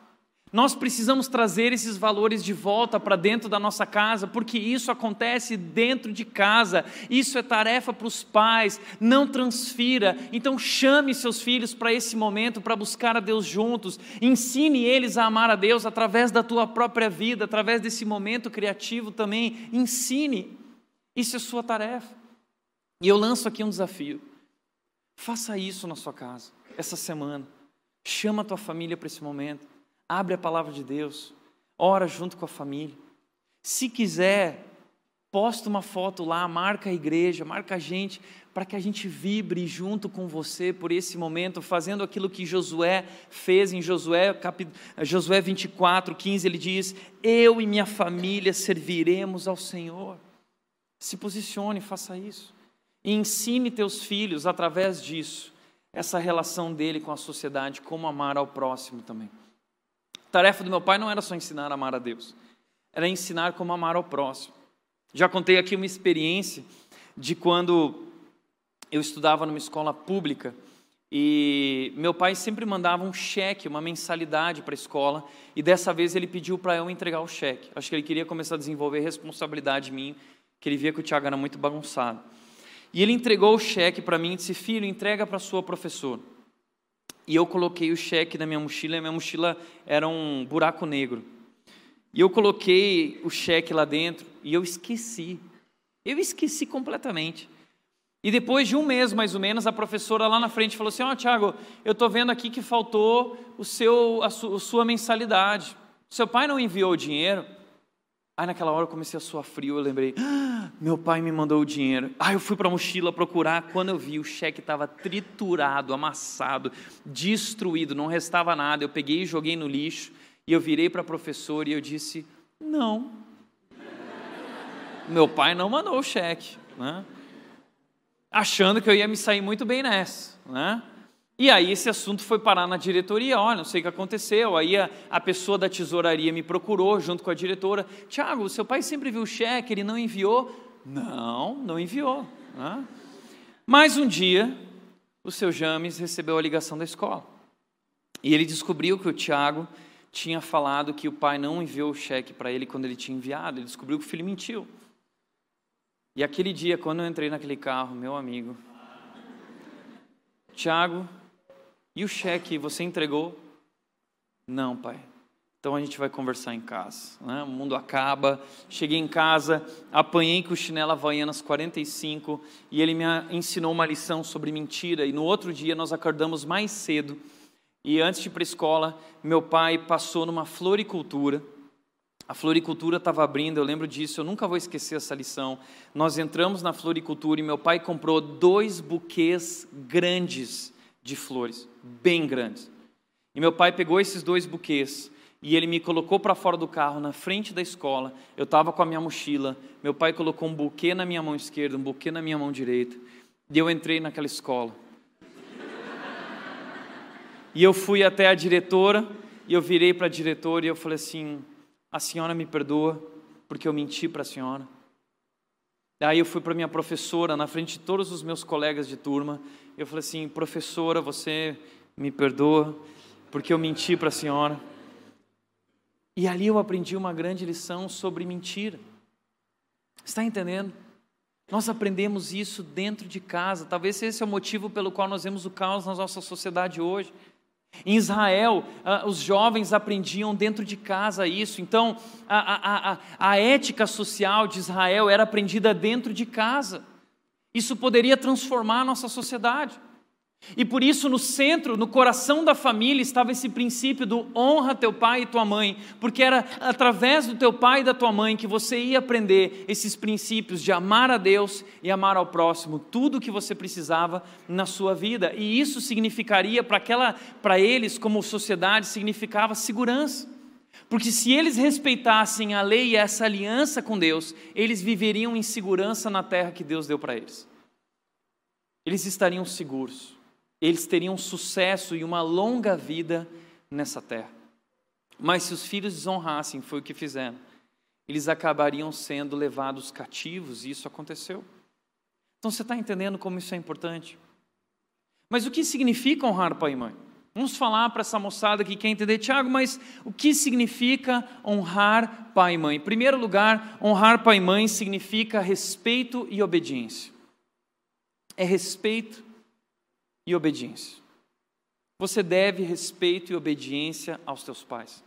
Nós precisamos trazer esses valores de volta para dentro da nossa casa, porque isso acontece dentro de casa, isso é tarefa para os pais, não transfira. Então, chame seus filhos para esse momento, para buscar a Deus juntos, ensine eles a amar a Deus através da tua própria vida, através desse momento criativo também. Ensine, isso é sua tarefa. E eu lanço aqui um desafio: faça isso na sua casa, essa semana. Chama a tua família para esse momento abre a palavra de Deus, ora junto com a família. Se quiser, posta uma foto lá, marca a igreja, marca a gente, para que a gente vibre junto com você por esse momento, fazendo aquilo que Josué fez em Josué, cap... Josué 24, 15, ele diz: Eu e minha família serviremos ao Senhor. Se posicione, faça isso. E ensine teus filhos, através disso, essa relação dele com a sociedade, como amar ao próximo também tarefa do meu pai não era só ensinar a amar a Deus, era ensinar como amar ao próximo. Já contei aqui uma experiência de quando eu estudava numa escola pública e meu pai sempre mandava um cheque, uma mensalidade para a escola, e dessa vez ele pediu para eu entregar o cheque. Acho que ele queria começar a desenvolver responsabilidade em mim, que ele via que o Tiago era muito bagunçado. E ele entregou o cheque para mim e disse: Filho, entrega para sua professora. E eu coloquei o cheque na minha mochila, e a minha mochila era um buraco negro. E eu coloquei o cheque lá dentro e eu esqueci. Eu esqueci completamente. E depois de um mês, mais ou menos, a professora lá na frente falou assim: Ó, oh, Tiago, eu estou vendo aqui que faltou o seu, a, su, a sua mensalidade. Seu pai não enviou o dinheiro? Aí naquela hora eu comecei a suar frio, eu lembrei, ah, meu pai me mandou o dinheiro. Aí eu fui para a mochila procurar, quando eu vi o cheque estava triturado, amassado, destruído, não restava nada. Eu peguei e joguei no lixo, e eu virei para a professora e eu disse, não. Meu pai não mandou o cheque, né? achando que eu ia me sair muito bem nessa. Né? E aí esse assunto foi parar na diretoria, olha, não sei o que aconteceu. Aí a, a pessoa da tesouraria me procurou junto com a diretora. Tiago, seu pai sempre viu o cheque, ele não enviou? Não, não enviou. Né? Mas um dia, o seu James recebeu a ligação da escola. E ele descobriu que o Tiago tinha falado que o pai não enviou o cheque para ele quando ele tinha enviado. Ele descobriu que o filho mentiu. E aquele dia, quando eu entrei naquele carro, meu amigo, Tiago, e o cheque você entregou? Não, pai. Então a gente vai conversar em casa. Né? O mundo acaba. Cheguei em casa, apanhei com o chinelo Havaianas 45 e ele me ensinou uma lição sobre mentira. E no outro dia nós acordamos mais cedo. E antes de ir para a escola, meu pai passou numa floricultura. A floricultura estava abrindo, eu lembro disso, eu nunca vou esquecer essa lição. Nós entramos na floricultura e meu pai comprou dois buquês grandes de flores, bem grandes. E meu pai pegou esses dois buquês e ele me colocou para fora do carro, na frente da escola. Eu estava com a minha mochila. Meu pai colocou um buquê na minha mão esquerda, um buquê na minha mão direita. E eu entrei naquela escola. E eu fui até a diretora e eu virei para a diretora e eu falei assim: "A senhora me perdoa porque eu menti para a senhora?" Daí eu fui para minha professora, na frente de todos os meus colegas de turma. Eu falei assim: professora, você me perdoa, porque eu menti para a senhora. E ali eu aprendi uma grande lição sobre mentira. Está entendendo? Nós aprendemos isso dentro de casa. Talvez esse é o motivo pelo qual nós vemos o caos na nossa sociedade hoje. Em Israel, uh, os jovens aprendiam dentro de casa isso. Então, a, a, a, a ética social de Israel era aprendida dentro de casa. Isso poderia transformar a nossa sociedade. E por isso, no centro, no coração da família, estava esse princípio do honra teu pai e tua mãe, porque era através do teu pai e da tua mãe que você ia aprender esses princípios de amar a Deus e amar ao próximo, tudo o que você precisava na sua vida. E isso significaria para aquela, para eles, como sociedade, significava segurança. Porque se eles respeitassem a lei e essa aliança com Deus, eles viveriam em segurança na terra que Deus deu para eles. Eles estariam seguros eles teriam sucesso e uma longa vida nessa terra. Mas se os filhos desonrassem, foi o que fizeram, eles acabariam sendo levados cativos, e isso aconteceu. Então você está entendendo como isso é importante? Mas o que significa honrar pai e mãe? Vamos falar para essa moçada que quer entender, Tiago, mas o que significa honrar pai e mãe? Em primeiro lugar, honrar pai e mãe significa respeito e obediência. É respeito e obediência. Você deve respeito e obediência aos teus pais.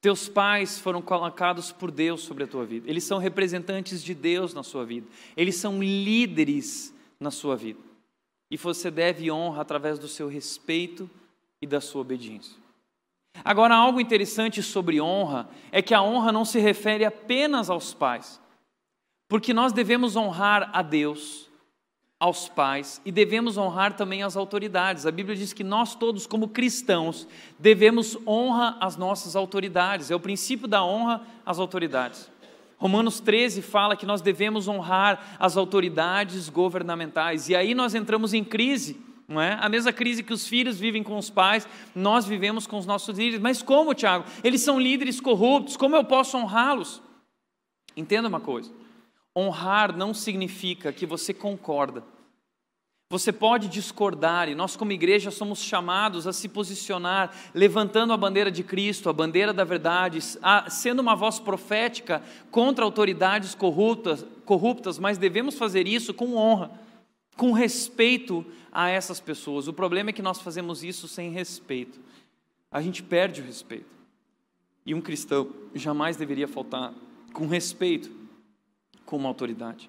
Teus pais foram colocados por Deus sobre a tua vida. Eles são representantes de Deus na sua vida. Eles são líderes na sua vida. E você deve honra através do seu respeito e da sua obediência. Agora, algo interessante sobre honra é que a honra não se refere apenas aos pais, porque nós devemos honrar a Deus aos pais e devemos honrar também as autoridades. A Bíblia diz que nós todos, como cristãos, devemos honra às nossas autoridades. É o princípio da honra às autoridades. Romanos 13 fala que nós devemos honrar as autoridades governamentais. E aí nós entramos em crise, não é? A mesma crise que os filhos vivem com os pais, nós vivemos com os nossos líderes. Mas como, Tiago? Eles são líderes corruptos, como eu posso honrá-los? Entenda uma coisa. Honrar não significa que você concorda. Você pode discordar, e nós, como igreja, somos chamados a se posicionar, levantando a bandeira de Cristo, a bandeira da verdade, a, sendo uma voz profética contra autoridades corruptas, corruptas, mas devemos fazer isso com honra, com respeito a essas pessoas. O problema é que nós fazemos isso sem respeito, a gente perde o respeito. E um cristão jamais deveria faltar com respeito com uma autoridade.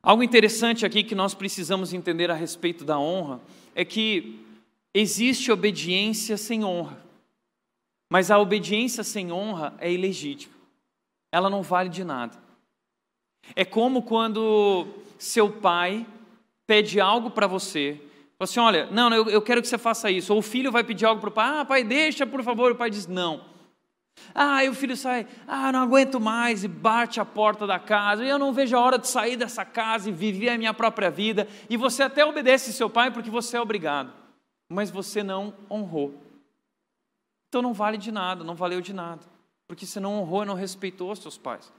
Algo interessante aqui que nós precisamos entender a respeito da honra é que existe obediência sem honra, mas a obediência sem honra é ilegítima, ela não vale de nada. É como quando seu pai pede algo para você, assim: olha, não, eu, eu quero que você faça isso, ou o filho vai pedir algo para o pai, ah, pai, deixa por favor, o pai diz: não. Ah, e o filho sai, ah, não aguento mais, e bate a porta da casa, e eu não vejo a hora de sair dessa casa e viver a minha própria vida. E você até obedece seu pai porque você é obrigado, mas você não honrou. Então não vale de nada, não valeu de nada, porque você não honrou e não respeitou os seus pais.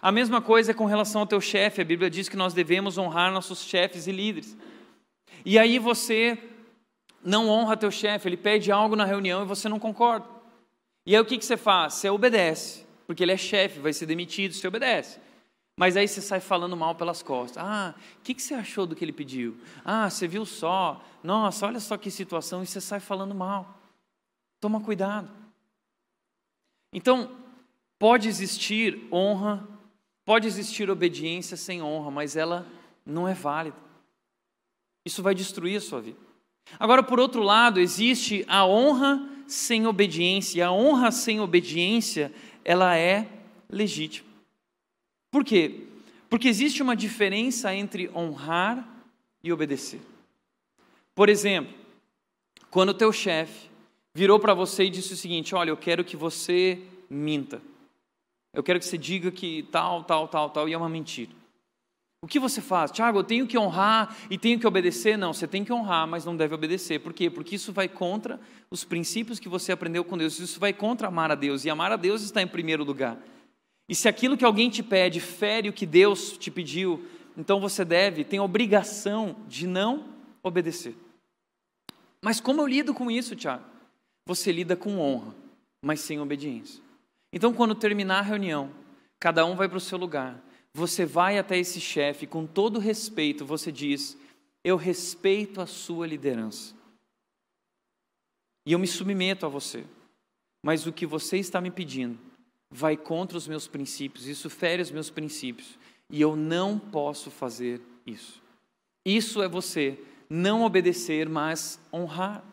A mesma coisa é com relação ao teu chefe, a Bíblia diz que nós devemos honrar nossos chefes e líderes. E aí você não honra teu chefe, ele pede algo na reunião e você não concorda. E aí o que, que você faz? Você obedece, porque ele é chefe, vai ser demitido, você obedece. Mas aí você sai falando mal pelas costas. Ah, o que, que você achou do que ele pediu? Ah, você viu só? Nossa, olha só que situação, e você sai falando mal. Toma cuidado. Então, pode existir honra, pode existir obediência sem honra, mas ela não é válida. Isso vai destruir a sua vida. Agora, por outro lado, existe a honra sem obediência, e a honra sem obediência, ela é legítima. Por quê? Porque existe uma diferença entre honrar e obedecer. Por exemplo, quando o teu chefe virou para você e disse o seguinte: "Olha, eu quero que você minta. Eu quero que você diga que tal, tal, tal, tal", e é uma mentira. O que você faz? Tiago, eu tenho que honrar e tenho que obedecer? Não, você tem que honrar, mas não deve obedecer. Por quê? Porque isso vai contra os princípios que você aprendeu com Deus. Isso vai contra amar a Deus. E amar a Deus está em primeiro lugar. E se aquilo que alguém te pede fere o que Deus te pediu, então você deve, tem obrigação de não obedecer. Mas como eu lido com isso, Tiago? Você lida com honra, mas sem obediência. Então, quando terminar a reunião, cada um vai para o seu lugar você vai até esse chefe com todo respeito, você diz: Eu respeito a sua liderança. E eu me submeto a você. Mas o que você está me pedindo vai contra os meus princípios, isso fere os meus princípios. E eu não posso fazer isso. Isso é você não obedecer, mas honrar.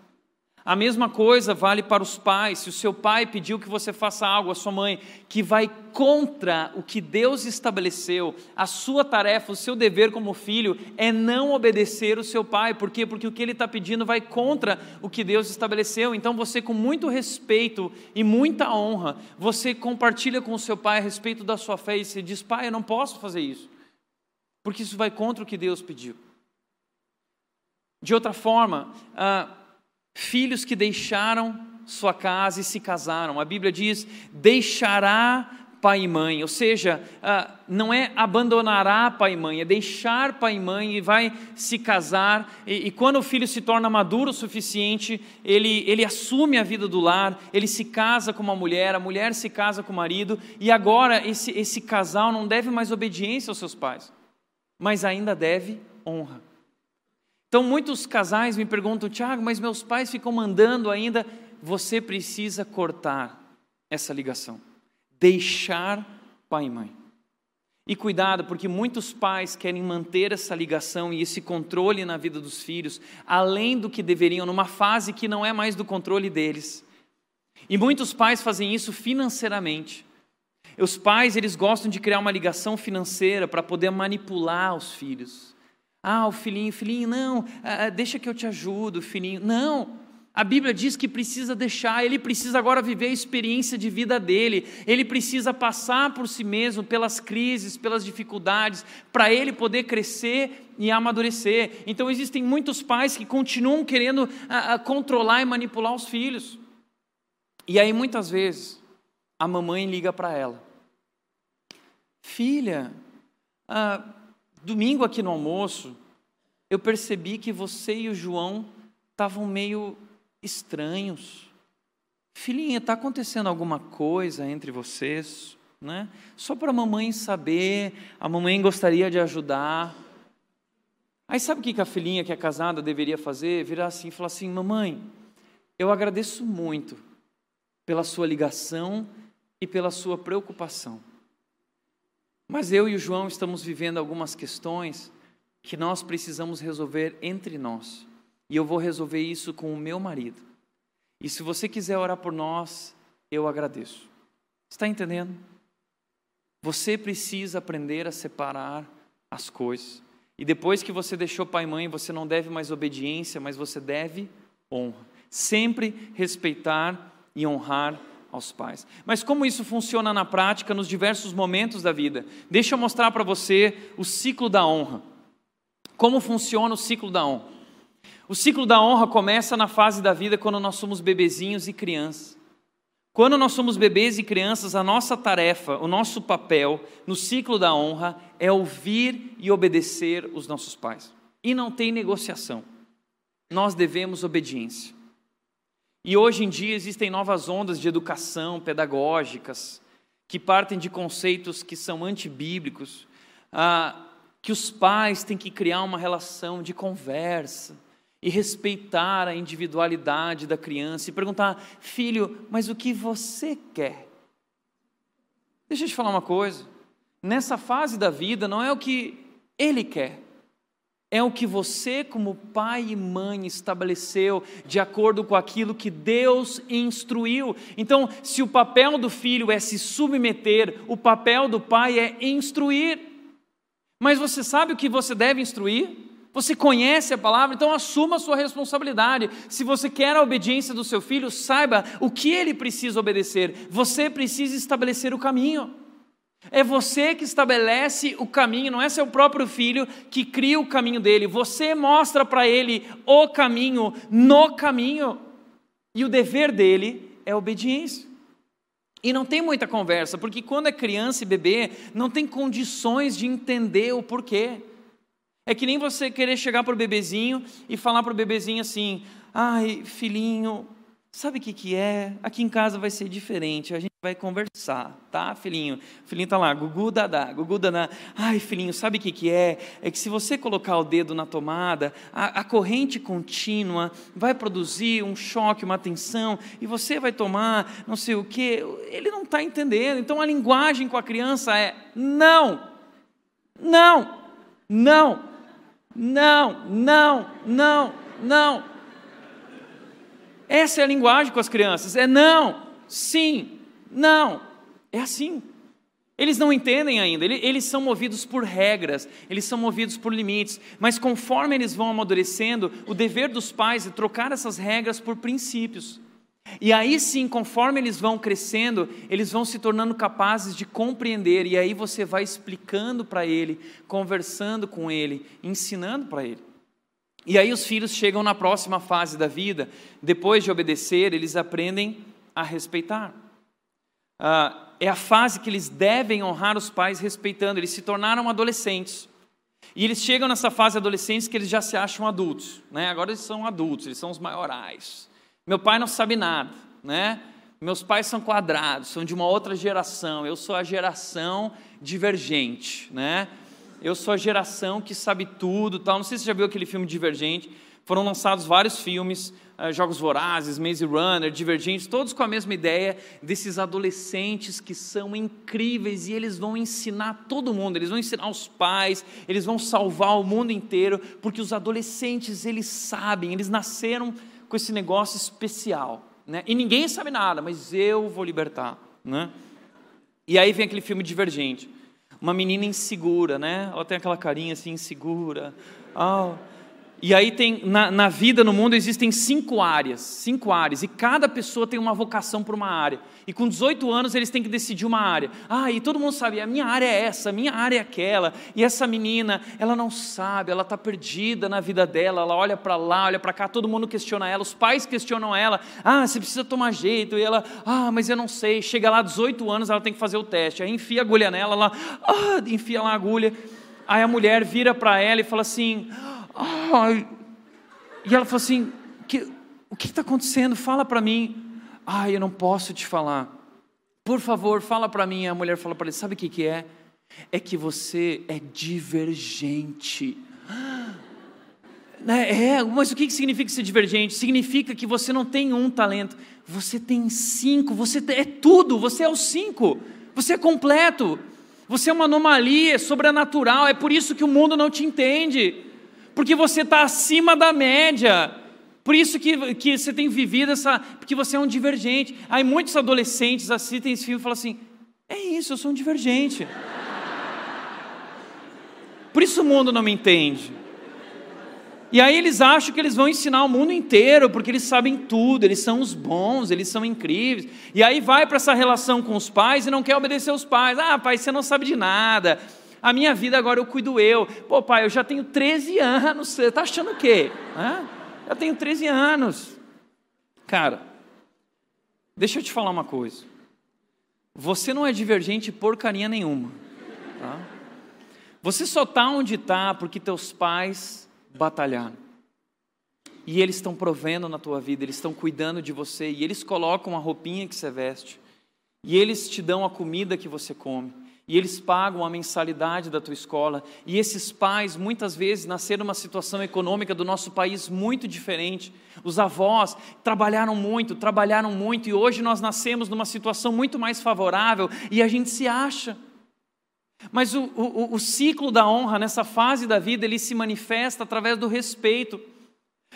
A mesma coisa vale para os pais. Se o seu pai pediu que você faça algo, a sua mãe, que vai contra o que Deus estabeleceu, a sua tarefa, o seu dever como filho é não obedecer o seu pai. Por quê? Porque o que ele está pedindo vai contra o que Deus estabeleceu. Então você, com muito respeito e muita honra, você compartilha com o seu pai a respeito da sua fé e você diz: Pai, eu não posso fazer isso, porque isso vai contra o que Deus pediu. De outra forma, ah, filhos que deixaram sua casa e se casaram. A Bíblia diz: deixará pai e mãe, ou seja, ah, não é abandonará pai e mãe, é deixar pai e mãe e vai se casar. E, quando o filho se torna maduro o suficiente, ele, ele assume a vida do lar, ele se casa com uma mulher, a mulher se casa com o marido, e agora esse, esse casal não deve mais obediência aos seus pais, mas ainda deve honra. Então, muitos casais me perguntam, Tiago, mas meus pais ficam mandando ainda. Você precisa cortar essa ligação, deixar pai e mãe. E cuidado, porque muitos pais querem manter essa ligação e esse controle na vida dos filhos, além do que deveriam, numa fase que não é mais do controle deles. E muitos pais fazem isso financeiramente. Os pais, eles gostam de criar uma ligação financeira para poder manipular os filhos. Ah, o filhinho, filhinho, não, ah, ah, deixa que eu te ajudo, filhinho. Não, a Bíblia diz que precisa deixar, ele precisa agora viver a experiência de vida dele, ele precisa passar por si mesmo, pelas crises, pelas dificuldades, para ele poder crescer e amadurecer. Então, existem muitos pais que continuam querendo ah, controlar e manipular os filhos. E aí, muitas vezes, a mamãe liga para ela: Filha, ah, domingo aqui no almoço, eu percebi que você e o João estavam meio estranhos. Filhinha, está acontecendo alguma coisa entre vocês? Né? Só para a mamãe saber, a mamãe gostaria de ajudar. Aí sabe o que a filhinha que é casada deveria fazer? Virar assim e falar assim: Mamãe, eu agradeço muito pela sua ligação e pela sua preocupação. Mas eu e o João estamos vivendo algumas questões que nós precisamos resolver entre nós. E eu vou resolver isso com o meu marido. E se você quiser orar por nós, eu agradeço. Está entendendo? Você precisa aprender a separar as coisas. E depois que você deixou pai e mãe, você não deve mais obediência, mas você deve honra. Sempre respeitar e honrar aos pais. Mas como isso funciona na prática nos diversos momentos da vida? Deixa eu mostrar para você o ciclo da honra. Como funciona o ciclo da honra? O ciclo da honra começa na fase da vida quando nós somos bebezinhos e crianças. Quando nós somos bebês e crianças, a nossa tarefa, o nosso papel no ciclo da honra é ouvir e obedecer os nossos pais. E não tem negociação. Nós devemos obediência. E hoje em dia existem novas ondas de educação pedagógicas que partem de conceitos que são antibíblicos, ah, que os pais têm que criar uma relação de conversa e respeitar a individualidade da criança e perguntar, filho, mas o que você quer? Deixa eu te falar uma coisa. Nessa fase da vida não é o que ele quer, é o que você, como pai e mãe, estabeleceu de acordo com aquilo que Deus instruiu. Então, se o papel do filho é se submeter, o papel do pai é instruir. Mas você sabe o que você deve instruir? Você conhece a palavra, então assuma a sua responsabilidade. Se você quer a obediência do seu filho, saiba o que ele precisa obedecer. Você precisa estabelecer o caminho. É você que estabelece o caminho, não é seu próprio filho que cria o caminho dele. Você mostra para ele o caminho no caminho. E o dever dele é obediência. E não tem muita conversa, porque quando é criança e bebê, não tem condições de entender o porquê. É que nem você querer chegar para o bebezinho e falar para o bebezinho assim: ai, filhinho, Sabe o que, que é? Aqui em casa vai ser diferente, a gente vai conversar, tá, filhinho? Filhinho tá lá, gugu dadá, gugu dadá. Ai, filhinho, sabe o que, que é? É que se você colocar o dedo na tomada, a, a corrente contínua vai produzir um choque, uma tensão, e você vai tomar não sei o que. Ele não está entendendo. Então a linguagem com a criança é não, não, não, não, não, não, não. Essa é a linguagem com as crianças: é não, sim, não. É assim. Eles não entendem ainda, eles são movidos por regras, eles são movidos por limites, mas conforme eles vão amadurecendo, o dever dos pais é trocar essas regras por princípios. E aí sim, conforme eles vão crescendo, eles vão se tornando capazes de compreender, e aí você vai explicando para ele, conversando com ele, ensinando para ele. E aí os filhos chegam na próxima fase da vida, depois de obedecer, eles aprendem a respeitar. Ah, é a fase que eles devem honrar os pais respeitando. Eles se tornaram adolescentes. E eles chegam nessa fase adolescentes que eles já se acham adultos. Né? Agora eles são adultos, eles são os maiorais. Meu pai não sabe nada. Né? Meus pais são quadrados, são de uma outra geração. Eu sou a geração divergente. Né? Eu sou a geração que sabe tudo, tal. Não sei se você já viu aquele filme Divergente. Foram lançados vários filmes, uh, Jogos Vorazes, Maze Runner, Divergente, todos com a mesma ideia desses adolescentes que são incríveis e eles vão ensinar todo mundo, eles vão ensinar os pais, eles vão salvar o mundo inteiro, porque os adolescentes, eles sabem, eles nasceram com esse negócio especial, né? E ninguém sabe nada, mas eu vou libertar, né? E aí vem aquele filme Divergente uma menina insegura, né? Ela tem aquela carinha assim, insegura. Oh. E aí tem, na, na vida, no mundo, existem cinco áreas, cinco áreas, e cada pessoa tem uma vocação para uma área. E com 18 anos eles têm que decidir uma área. Ah, e todo mundo sabe, a minha área é essa, a minha área é aquela. E essa menina, ela não sabe, ela está perdida na vida dela, ela olha para lá, olha para cá, todo mundo questiona ela, os pais questionam ela. Ah, você precisa tomar jeito. E ela, ah, mas eu não sei. Chega lá, 18 anos, ela tem que fazer o teste. Aí enfia a agulha nela, ela, ah, enfia lá a agulha. Aí a mulher vira para ela e fala assim, E ela falou assim: que, o que está acontecendo? Fala para mim. Ai, eu não posso te falar. Por favor, fala para mim. A mulher fala para ele: sabe o que, que é? É que você é divergente. Né, é, mas o que significa ser divergente? Significa que você não tem um talento, você tem cinco, você é tudo, você é os cinco, você é completo, você é uma anomalia, é sobrenatural, é por isso que o mundo não te entende, porque você está acima da média, por isso que, que você tem vivido essa, porque você é um divergente. Aí muitos adolescentes assistem esse filme e falam assim: é isso, eu sou um divergente. Por isso o mundo não me entende. E aí eles acham que eles vão ensinar o mundo inteiro, porque eles sabem tudo, eles são os bons, eles são incríveis. E aí vai para essa relação com os pais e não quer obedecer os pais. Ah, pai, você não sabe de nada. A minha vida agora eu cuido eu. Pô, pai, eu já tenho 13 anos, você está achando o quê? Hã? Eu tenho 13 anos. Cara, deixa eu te falar uma coisa. Você não é divergente porcaria nenhuma. Tá? Você só está onde está porque teus pais batalhar. E eles estão provendo na tua vida, eles estão cuidando de você, e eles colocam a roupinha que você veste, e eles te dão a comida que você come, e eles pagam a mensalidade da tua escola. E esses pais, muitas vezes, nasceram numa situação econômica do nosso país muito diferente. Os avós trabalharam muito, trabalharam muito, e hoje nós nascemos numa situação muito mais favorável, e a gente se acha. Mas o, o, o ciclo da honra nessa fase da vida, ele se manifesta através do respeito.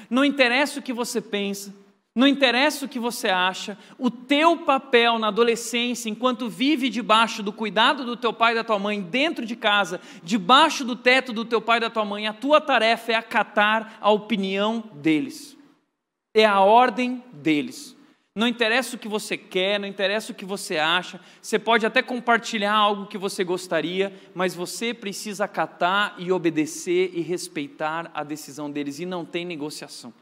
Não interessa o que você pensa, não interessa o que você acha, o teu papel na adolescência, enquanto vive debaixo do cuidado do teu pai e da tua mãe, dentro de casa, debaixo do teto do teu pai e da tua mãe, a tua tarefa é acatar a opinião deles, é a ordem deles. Não interessa o que você quer, não interessa o que você acha, você pode até compartilhar algo que você gostaria, mas você precisa acatar e obedecer e respeitar a decisão deles, e não tem negociação.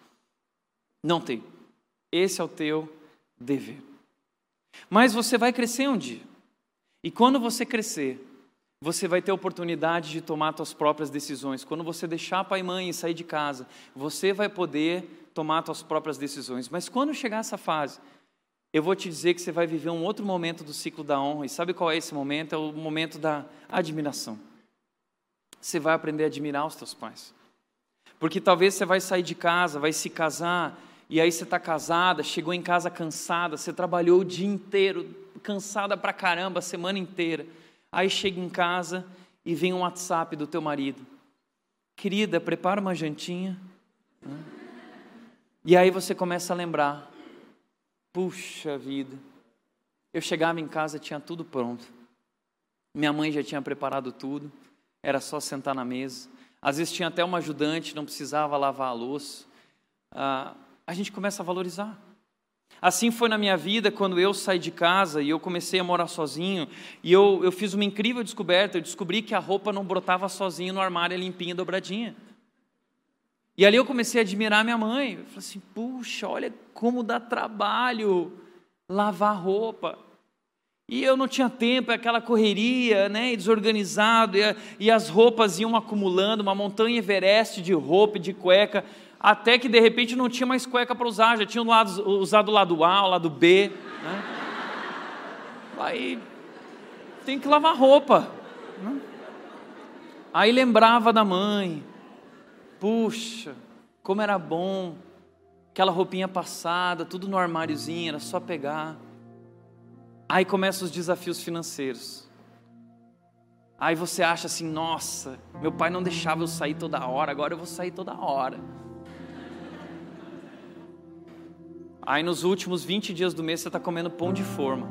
Não tem. Esse é o teu dever. Mas você vai crescer um dia, e quando você crescer, você vai ter oportunidade de tomar suas próprias decisões. Quando você deixar pai e mãe e sair de casa, você vai poder tomar suas próprias decisões. Mas quando chegar essa fase, eu vou te dizer que você vai viver um outro momento do ciclo da honra. E sabe qual é esse momento? É o momento da admiração. Você vai aprender a admirar os teus pais. Porque talvez você vai sair de casa, vai se casar, e aí você está casada, chegou em casa cansada, você trabalhou o dia inteiro, cansada pra caramba, a semana inteira. Aí chega em casa e vem um WhatsApp do teu marido. Querida, prepara uma jantinha. E aí você começa a lembrar: puxa vida, eu chegava em casa, tinha tudo pronto. Minha mãe já tinha preparado tudo, era só sentar na mesa. Às vezes tinha até uma ajudante, não precisava lavar a louça. Ah, a gente começa a valorizar. Assim foi na minha vida quando eu saí de casa e eu comecei a morar sozinho. E eu, eu fiz uma incrível descoberta. Eu descobri que a roupa não brotava sozinha no armário, limpinha, dobradinha. E ali eu comecei a admirar minha mãe. Eu falei assim: puxa, olha como dá trabalho lavar roupa. E eu não tinha tempo, aquela correria, né, desorganizado, e, e as roupas iam acumulando, uma montanha Everest de roupa e de cueca, até que de repente não tinha mais cueca para usar, já tinha usado o lado A, o lado B. Né? Aí tem que lavar roupa. Né? Aí lembrava da mãe, Puxa, como era bom, aquela roupinha passada, tudo no armáriozinho, era só pegar. Aí começam os desafios financeiros. Aí você acha assim, nossa, meu pai não deixava eu sair toda hora, agora eu vou sair toda hora. Aí nos últimos 20 dias do mês você está comendo pão de forma,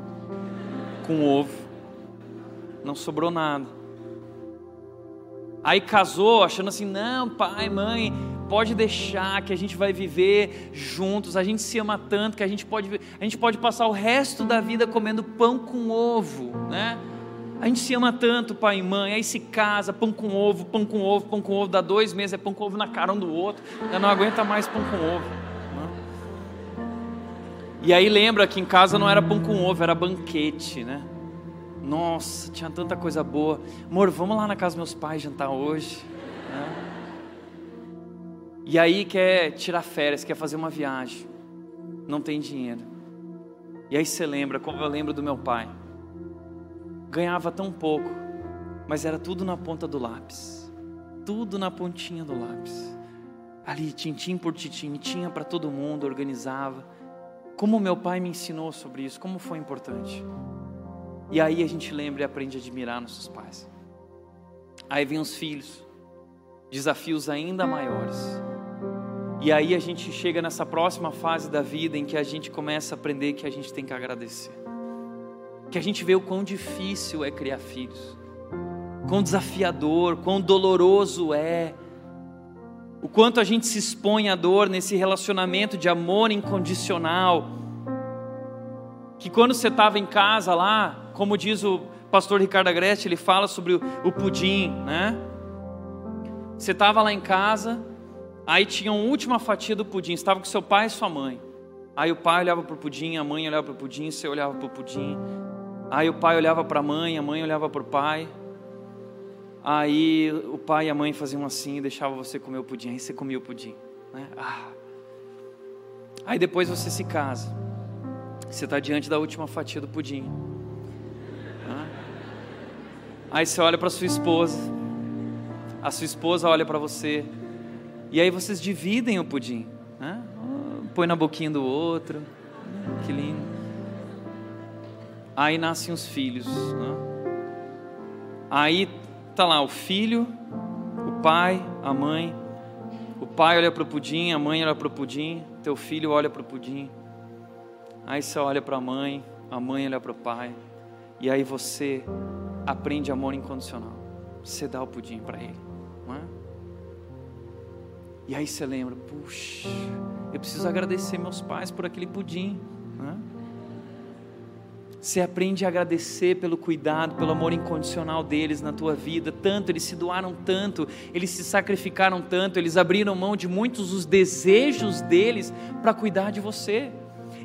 com ovo. Não sobrou nada. Aí casou achando assim: não, pai, mãe, pode deixar que a gente vai viver juntos, a gente se ama tanto que a gente pode, a gente pode passar o resto da vida comendo pão com ovo, né? A gente se ama tanto, pai e mãe, aí se casa, pão com ovo, pão com ovo, pão com ovo, dá dois meses, é pão com ovo na cara um do outro, já não aguenta mais pão com ovo. E aí lembra que em casa não era pão com ovo, era banquete, né? Nossa, tinha tanta coisa boa. Amor, vamos lá na casa dos meus pais jantar hoje. Né? E aí quer tirar férias, quer fazer uma viagem. Não tem dinheiro. E aí você lembra, como eu lembro do meu pai. Ganhava tão pouco, mas era tudo na ponta do lápis. Tudo na pontinha do lápis. ali, tintim por tintim, tinha para todo mundo, organizava. Como meu pai me ensinou sobre isso, como foi importante. E aí a gente lembra e aprende a admirar nossos pais. Aí vem os filhos, desafios ainda maiores. E aí a gente chega nessa próxima fase da vida em que a gente começa a aprender que a gente tem que agradecer. Que a gente vê o quão difícil é criar filhos, quão desafiador, quão doloroso é o quanto a gente se expõe à dor nesse relacionamento de amor incondicional. Que quando você estava em casa lá, como diz o pastor Ricardo Agreste, ele fala sobre o, pudim, né? Você estava lá em casa, aí tinha uma última fatia do pudim, estava com seu pai e sua mãe. Aí o pai olhava para o pudim, a mãe olhava para o pudim, você olhava para o pudim. Aí o pai olhava para a mãe, a mãe olhava para o pai. Aí o pai e a mãe faziam assim e deixavam você comer o pudim. Aí você comia o pudim. Né? Ah. Aí depois você se casa. Você está diante da última fatia do pudim. Aí você olha para sua esposa. A sua esposa olha para você. E aí vocês dividem o pudim. Né? Põe na boquinha do outro. Que lindo. Aí nascem os filhos. Né? Aí Está lá o filho, o pai, a mãe. O pai olha para o pudim, a mãe olha para o pudim, teu filho olha para o pudim. Aí você olha para a mãe, a mãe olha para o pai. E aí você aprende amor incondicional. Você dá o pudim para ele. Não é? E aí você lembra, puxa, eu preciso agradecer meus pais por aquele pudim. Não é? Você aprende a agradecer pelo cuidado, pelo amor incondicional deles na tua vida. Tanto, eles se doaram tanto, eles se sacrificaram tanto, eles abriram mão de muitos dos desejos deles para cuidar de você.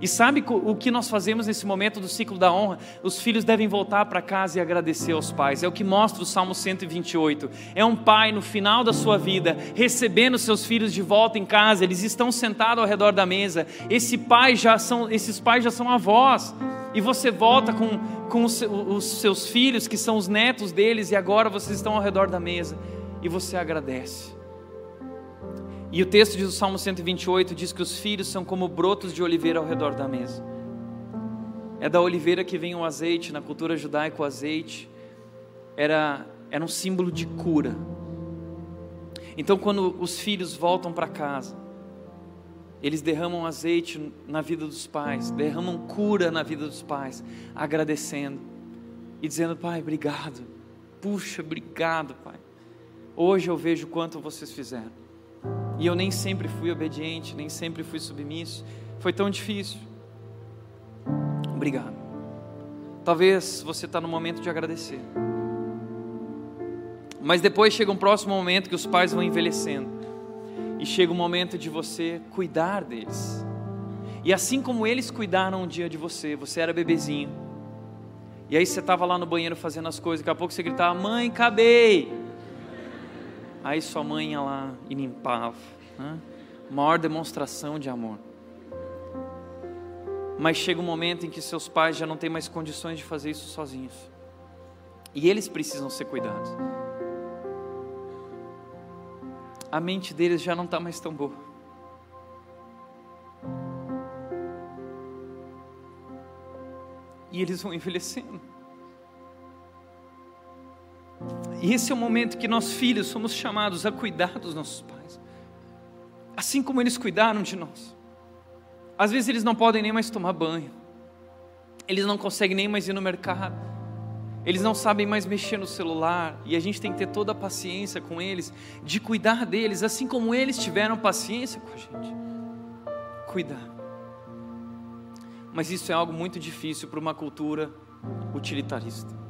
E sabe o que nós fazemos nesse momento do ciclo da honra? Os filhos devem voltar para casa e agradecer aos pais. É o que mostra o Salmo 128. É um pai no final da sua vida recebendo seus filhos de volta em casa. Eles estão sentados ao redor da mesa. Esse pai já são, esses pais já são avós e você volta com, com os, os seus filhos, que são os netos deles, e agora vocês estão ao redor da mesa, e você agradece. E o texto diz o Salmo 128 diz que os filhos são como brotos de oliveira ao redor da mesa. É da oliveira que vem o azeite, na cultura judaica o azeite era, era um símbolo de cura. Então quando os filhos voltam para casa, eles derramam azeite na vida dos pais, derramam cura na vida dos pais, agradecendo e dizendo: Pai, obrigado. Puxa, obrigado, Pai. Hoje eu vejo quanto vocês fizeram. E eu nem sempre fui obediente, nem sempre fui submisso. Foi tão difícil. Obrigado. Talvez você está no momento de agradecer. Mas depois chega um próximo momento que os pais vão envelhecendo. E chega o momento de você cuidar deles. E assim como eles cuidaram um dia de você, você era bebezinho. E aí você estava lá no banheiro fazendo as coisas, daqui a pouco você gritava: Mãe, acabei. Aí sua mãe ia lá e limpava. Né? Maior demonstração de amor. Mas chega um momento em que seus pais já não têm mais condições de fazer isso sozinhos. E eles precisam ser cuidados a mente deles já não está mais tão boa. E eles vão envelhecendo. E esse é o momento que nós filhos somos chamados a cuidar dos nossos pais. Assim como eles cuidaram de nós. Às vezes eles não podem nem mais tomar banho. Eles não conseguem nem mais ir no mercado eles não sabem mais mexer no celular e a gente tem que ter toda a paciência com eles, de cuidar deles, assim como eles tiveram paciência com a gente. Cuidar. Mas isso é algo muito difícil para uma cultura utilitarista.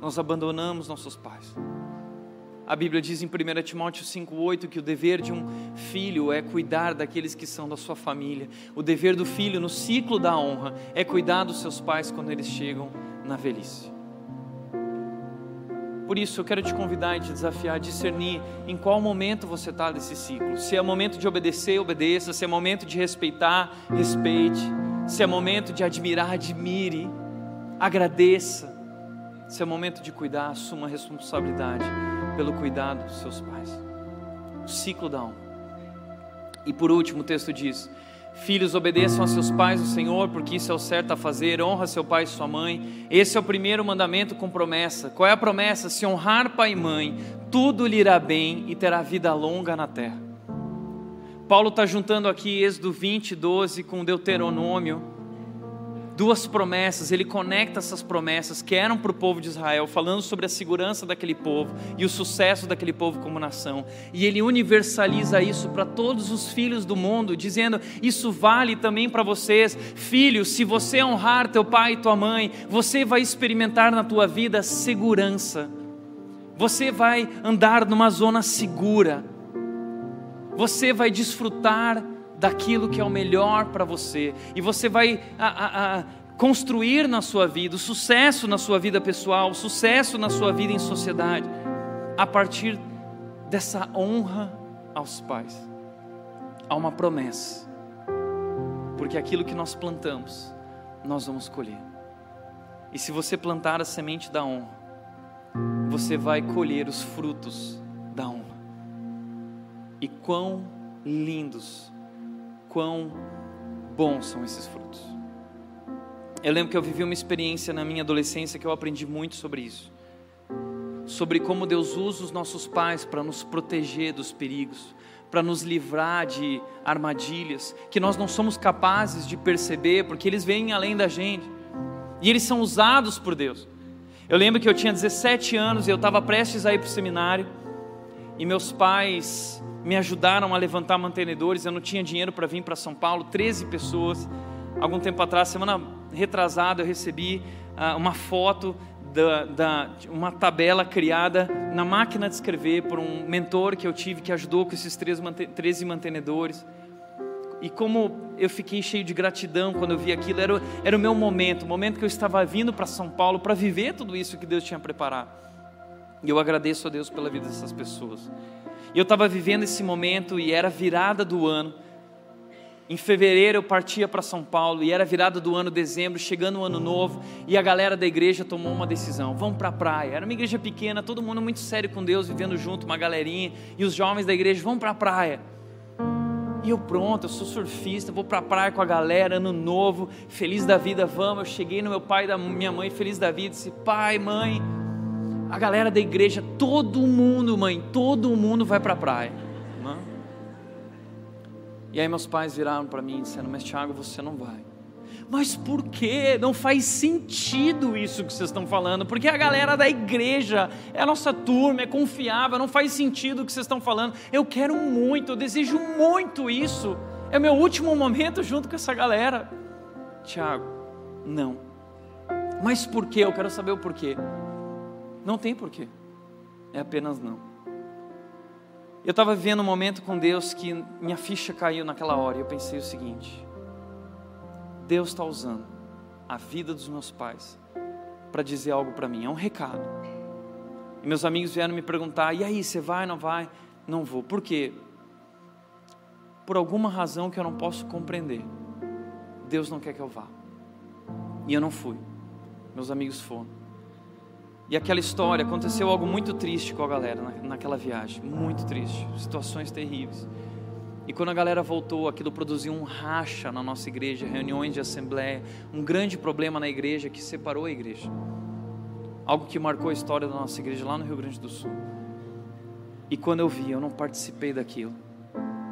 Nós abandonamos nossos pais. A Bíblia diz em 1 Timóteo 5,8 que o dever de um filho é cuidar daqueles que são da sua família. O dever do filho no ciclo da honra é cuidar dos seus pais quando eles chegam na velhice. Por isso eu quero te convidar e te desafiar a discernir em qual momento você está desse ciclo. Se é momento de obedecer, obedeça. Se é momento de respeitar, respeite. Se é momento de admirar, admire. Agradeça. Se é momento de cuidar, assuma a responsabilidade pelo cuidado dos seus pais. O ciclo da honra. E por último, o texto diz: Filhos, obedeçam a seus pais, o Senhor, porque isso é o certo a fazer. Honra seu pai e sua mãe. Esse é o primeiro mandamento com promessa. Qual é a promessa? Se honrar pai e mãe, tudo lhe irá bem e terá vida longa na terra. Paulo está juntando aqui Êxodo 20, 12 com Deuteronômio duas promessas, ele conecta essas promessas que eram para o povo de Israel, falando sobre a segurança daquele povo e o sucesso daquele povo como nação, e ele universaliza isso para todos os filhos do mundo, dizendo: Isso vale também para vocês, filhos. Se você honrar teu pai e tua mãe, você vai experimentar na tua vida segurança, você vai andar numa zona segura, você vai desfrutar daquilo que é o melhor para você, e você vai a, a, a construir na sua vida o sucesso na sua vida pessoal, o sucesso na sua vida em sociedade, a partir dessa honra aos pais. Há uma promessa, porque aquilo que nós plantamos, nós vamos colher. E se você plantar a semente da honra, você vai colher os frutos da honra. E quão lindos quão bons são esses frutos. Eu lembro que eu vivi uma experiência na minha adolescência que eu aprendi muito sobre isso. Sobre como Deus usa os nossos pais para nos proteger dos perigos, para nos livrar de armadilhas que nós não somos capazes de perceber, porque eles vêm além da gente. E eles são usados por Deus. Eu lembro que eu tinha 17 anos e eu estava prestes a ir para o seminário, e meus pais me ajudaram a levantar mantenedores. Eu não tinha dinheiro para vir para São Paulo, 13 pessoas. Algum tempo atrás, semana retrasada, eu recebi uh, uma foto da, da, uma tabela criada na máquina de escrever por um mentor que eu tive que ajudou com esses 13 mantenedores. E como eu fiquei cheio de gratidão quando eu vi aquilo, era, era o meu momento, o momento que eu estava vindo para São Paulo para viver tudo isso que Deus tinha preparado. E eu agradeço a Deus pela vida dessas pessoas. E eu estava vivendo esse momento e era virada do ano. Em fevereiro eu partia para São Paulo e era virada do ano, dezembro, chegando o ano novo, e a galera da igreja tomou uma decisão: vamos para a praia. Era uma igreja pequena, todo mundo muito sério com Deus, vivendo junto, uma galerinha, e os jovens da igreja vão para a praia. E eu pronto, eu sou surfista, vou para a praia com a galera, ano novo, feliz da vida, vamos. Eu cheguei no meu pai e da minha mãe, feliz da vida, disse: pai, mãe, a galera da igreja, todo mundo, mãe, todo mundo vai para a praia. E aí meus pais viraram para mim dizendo: Mas Tiago, você não vai. Mas por quê? Não faz sentido isso que vocês estão falando, porque a galera da igreja é a nossa turma, é confiável, não faz sentido o que vocês estão falando. Eu quero muito, eu desejo muito isso. É meu último momento junto com essa galera. Tiago, não. Mas por quê? Eu quero saber o porquê. Não tem porquê. É apenas não. Eu estava vivendo um momento com Deus que minha ficha caiu naquela hora e eu pensei o seguinte: Deus está usando a vida dos meus pais para dizer algo para mim, é um recado. E meus amigos vieram me perguntar: e aí, você vai, não vai? Não vou. Por quê? Por alguma razão que eu não posso compreender. Deus não quer que eu vá. E eu não fui. Meus amigos foram. E aquela história, aconteceu algo muito triste com a galera naquela viagem, muito triste, situações terríveis. E quando a galera voltou, aquilo produziu um racha na nossa igreja, reuniões de assembleia, um grande problema na igreja que separou a igreja. Algo que marcou a história da nossa igreja lá no Rio Grande do Sul. E quando eu vi, eu não participei daquilo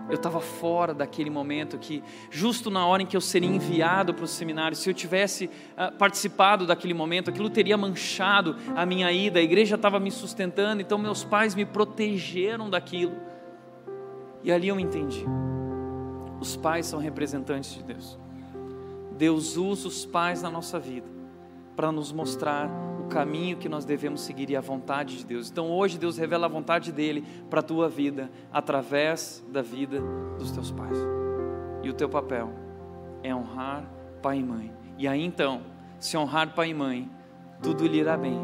eu estava fora daquele momento que, justo na hora em que eu seria enviado para o seminário, se eu tivesse uh, participado daquele momento, aquilo teria manchado a minha ida, a igreja estava me sustentando, então meus pais me protegeram daquilo. E ali eu entendi: os pais são representantes de Deus. Deus usa os pais na nossa vida para nos mostrar caminho que nós devemos seguir e a vontade de Deus. Então hoje Deus revela a vontade dele para a tua vida através da vida dos teus pais. E o teu papel é honrar pai e mãe. E aí então, se honrar pai e mãe, tudo lhe irá bem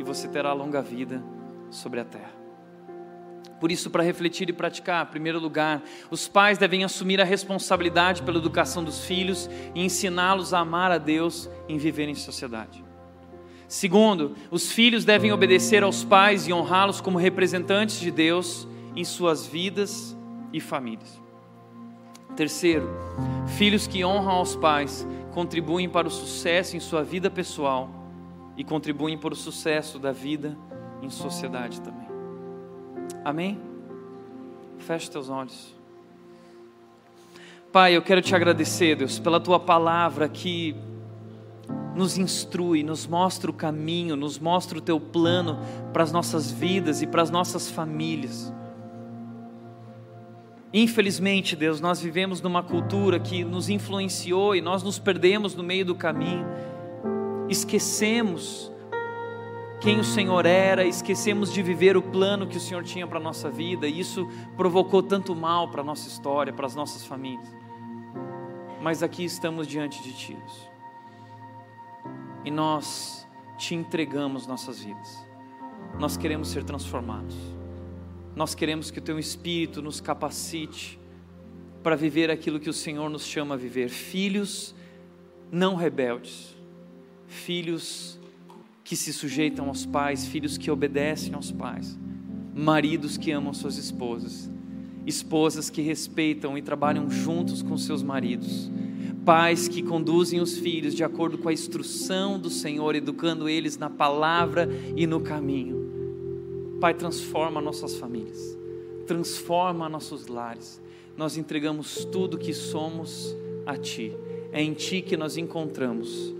e você terá longa vida sobre a terra. Por isso, para refletir e praticar, em primeiro lugar, os pais devem assumir a responsabilidade pela educação dos filhos e ensiná-los a amar a Deus em viver em sociedade. Segundo, os filhos devem obedecer aos pais e honrá-los como representantes de Deus em suas vidas e famílias. Terceiro, filhos que honram aos pais contribuem para o sucesso em sua vida pessoal e contribuem para o sucesso da vida em sociedade também. Amém? Feche teus olhos. Pai, eu quero te agradecer, Deus, pela tua palavra que nos instrui, nos mostra o caminho, nos mostra o teu plano para as nossas vidas e para as nossas famílias. Infelizmente, Deus, nós vivemos numa cultura que nos influenciou e nós nos perdemos no meio do caminho. Esquecemos quem o Senhor era, esquecemos de viver o plano que o Senhor tinha para a nossa vida, e isso provocou tanto mal para a nossa história, para as nossas famílias. Mas aqui estamos diante de Ti, e nós te entregamos nossas vidas, nós queremos ser transformados. Nós queremos que o Teu Espírito nos capacite para viver aquilo que o Senhor nos chama a viver. Filhos não rebeldes, filhos que se sujeitam aos pais, filhos que obedecem aos pais, maridos que amam suas esposas, esposas que respeitam e trabalham juntos com seus maridos, pais que conduzem os filhos de acordo com a instrução do Senhor, educando eles na palavra e no caminho Pai, transforma nossas famílias, transforma nossos lares. Nós entregamos tudo que somos a Ti. É em Ti que nós encontramos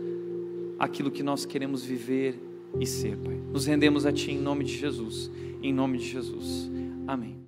aquilo que nós queremos viver e ser, Pai. Nos rendemos a Ti em nome de Jesus. Em nome de Jesus. Amém.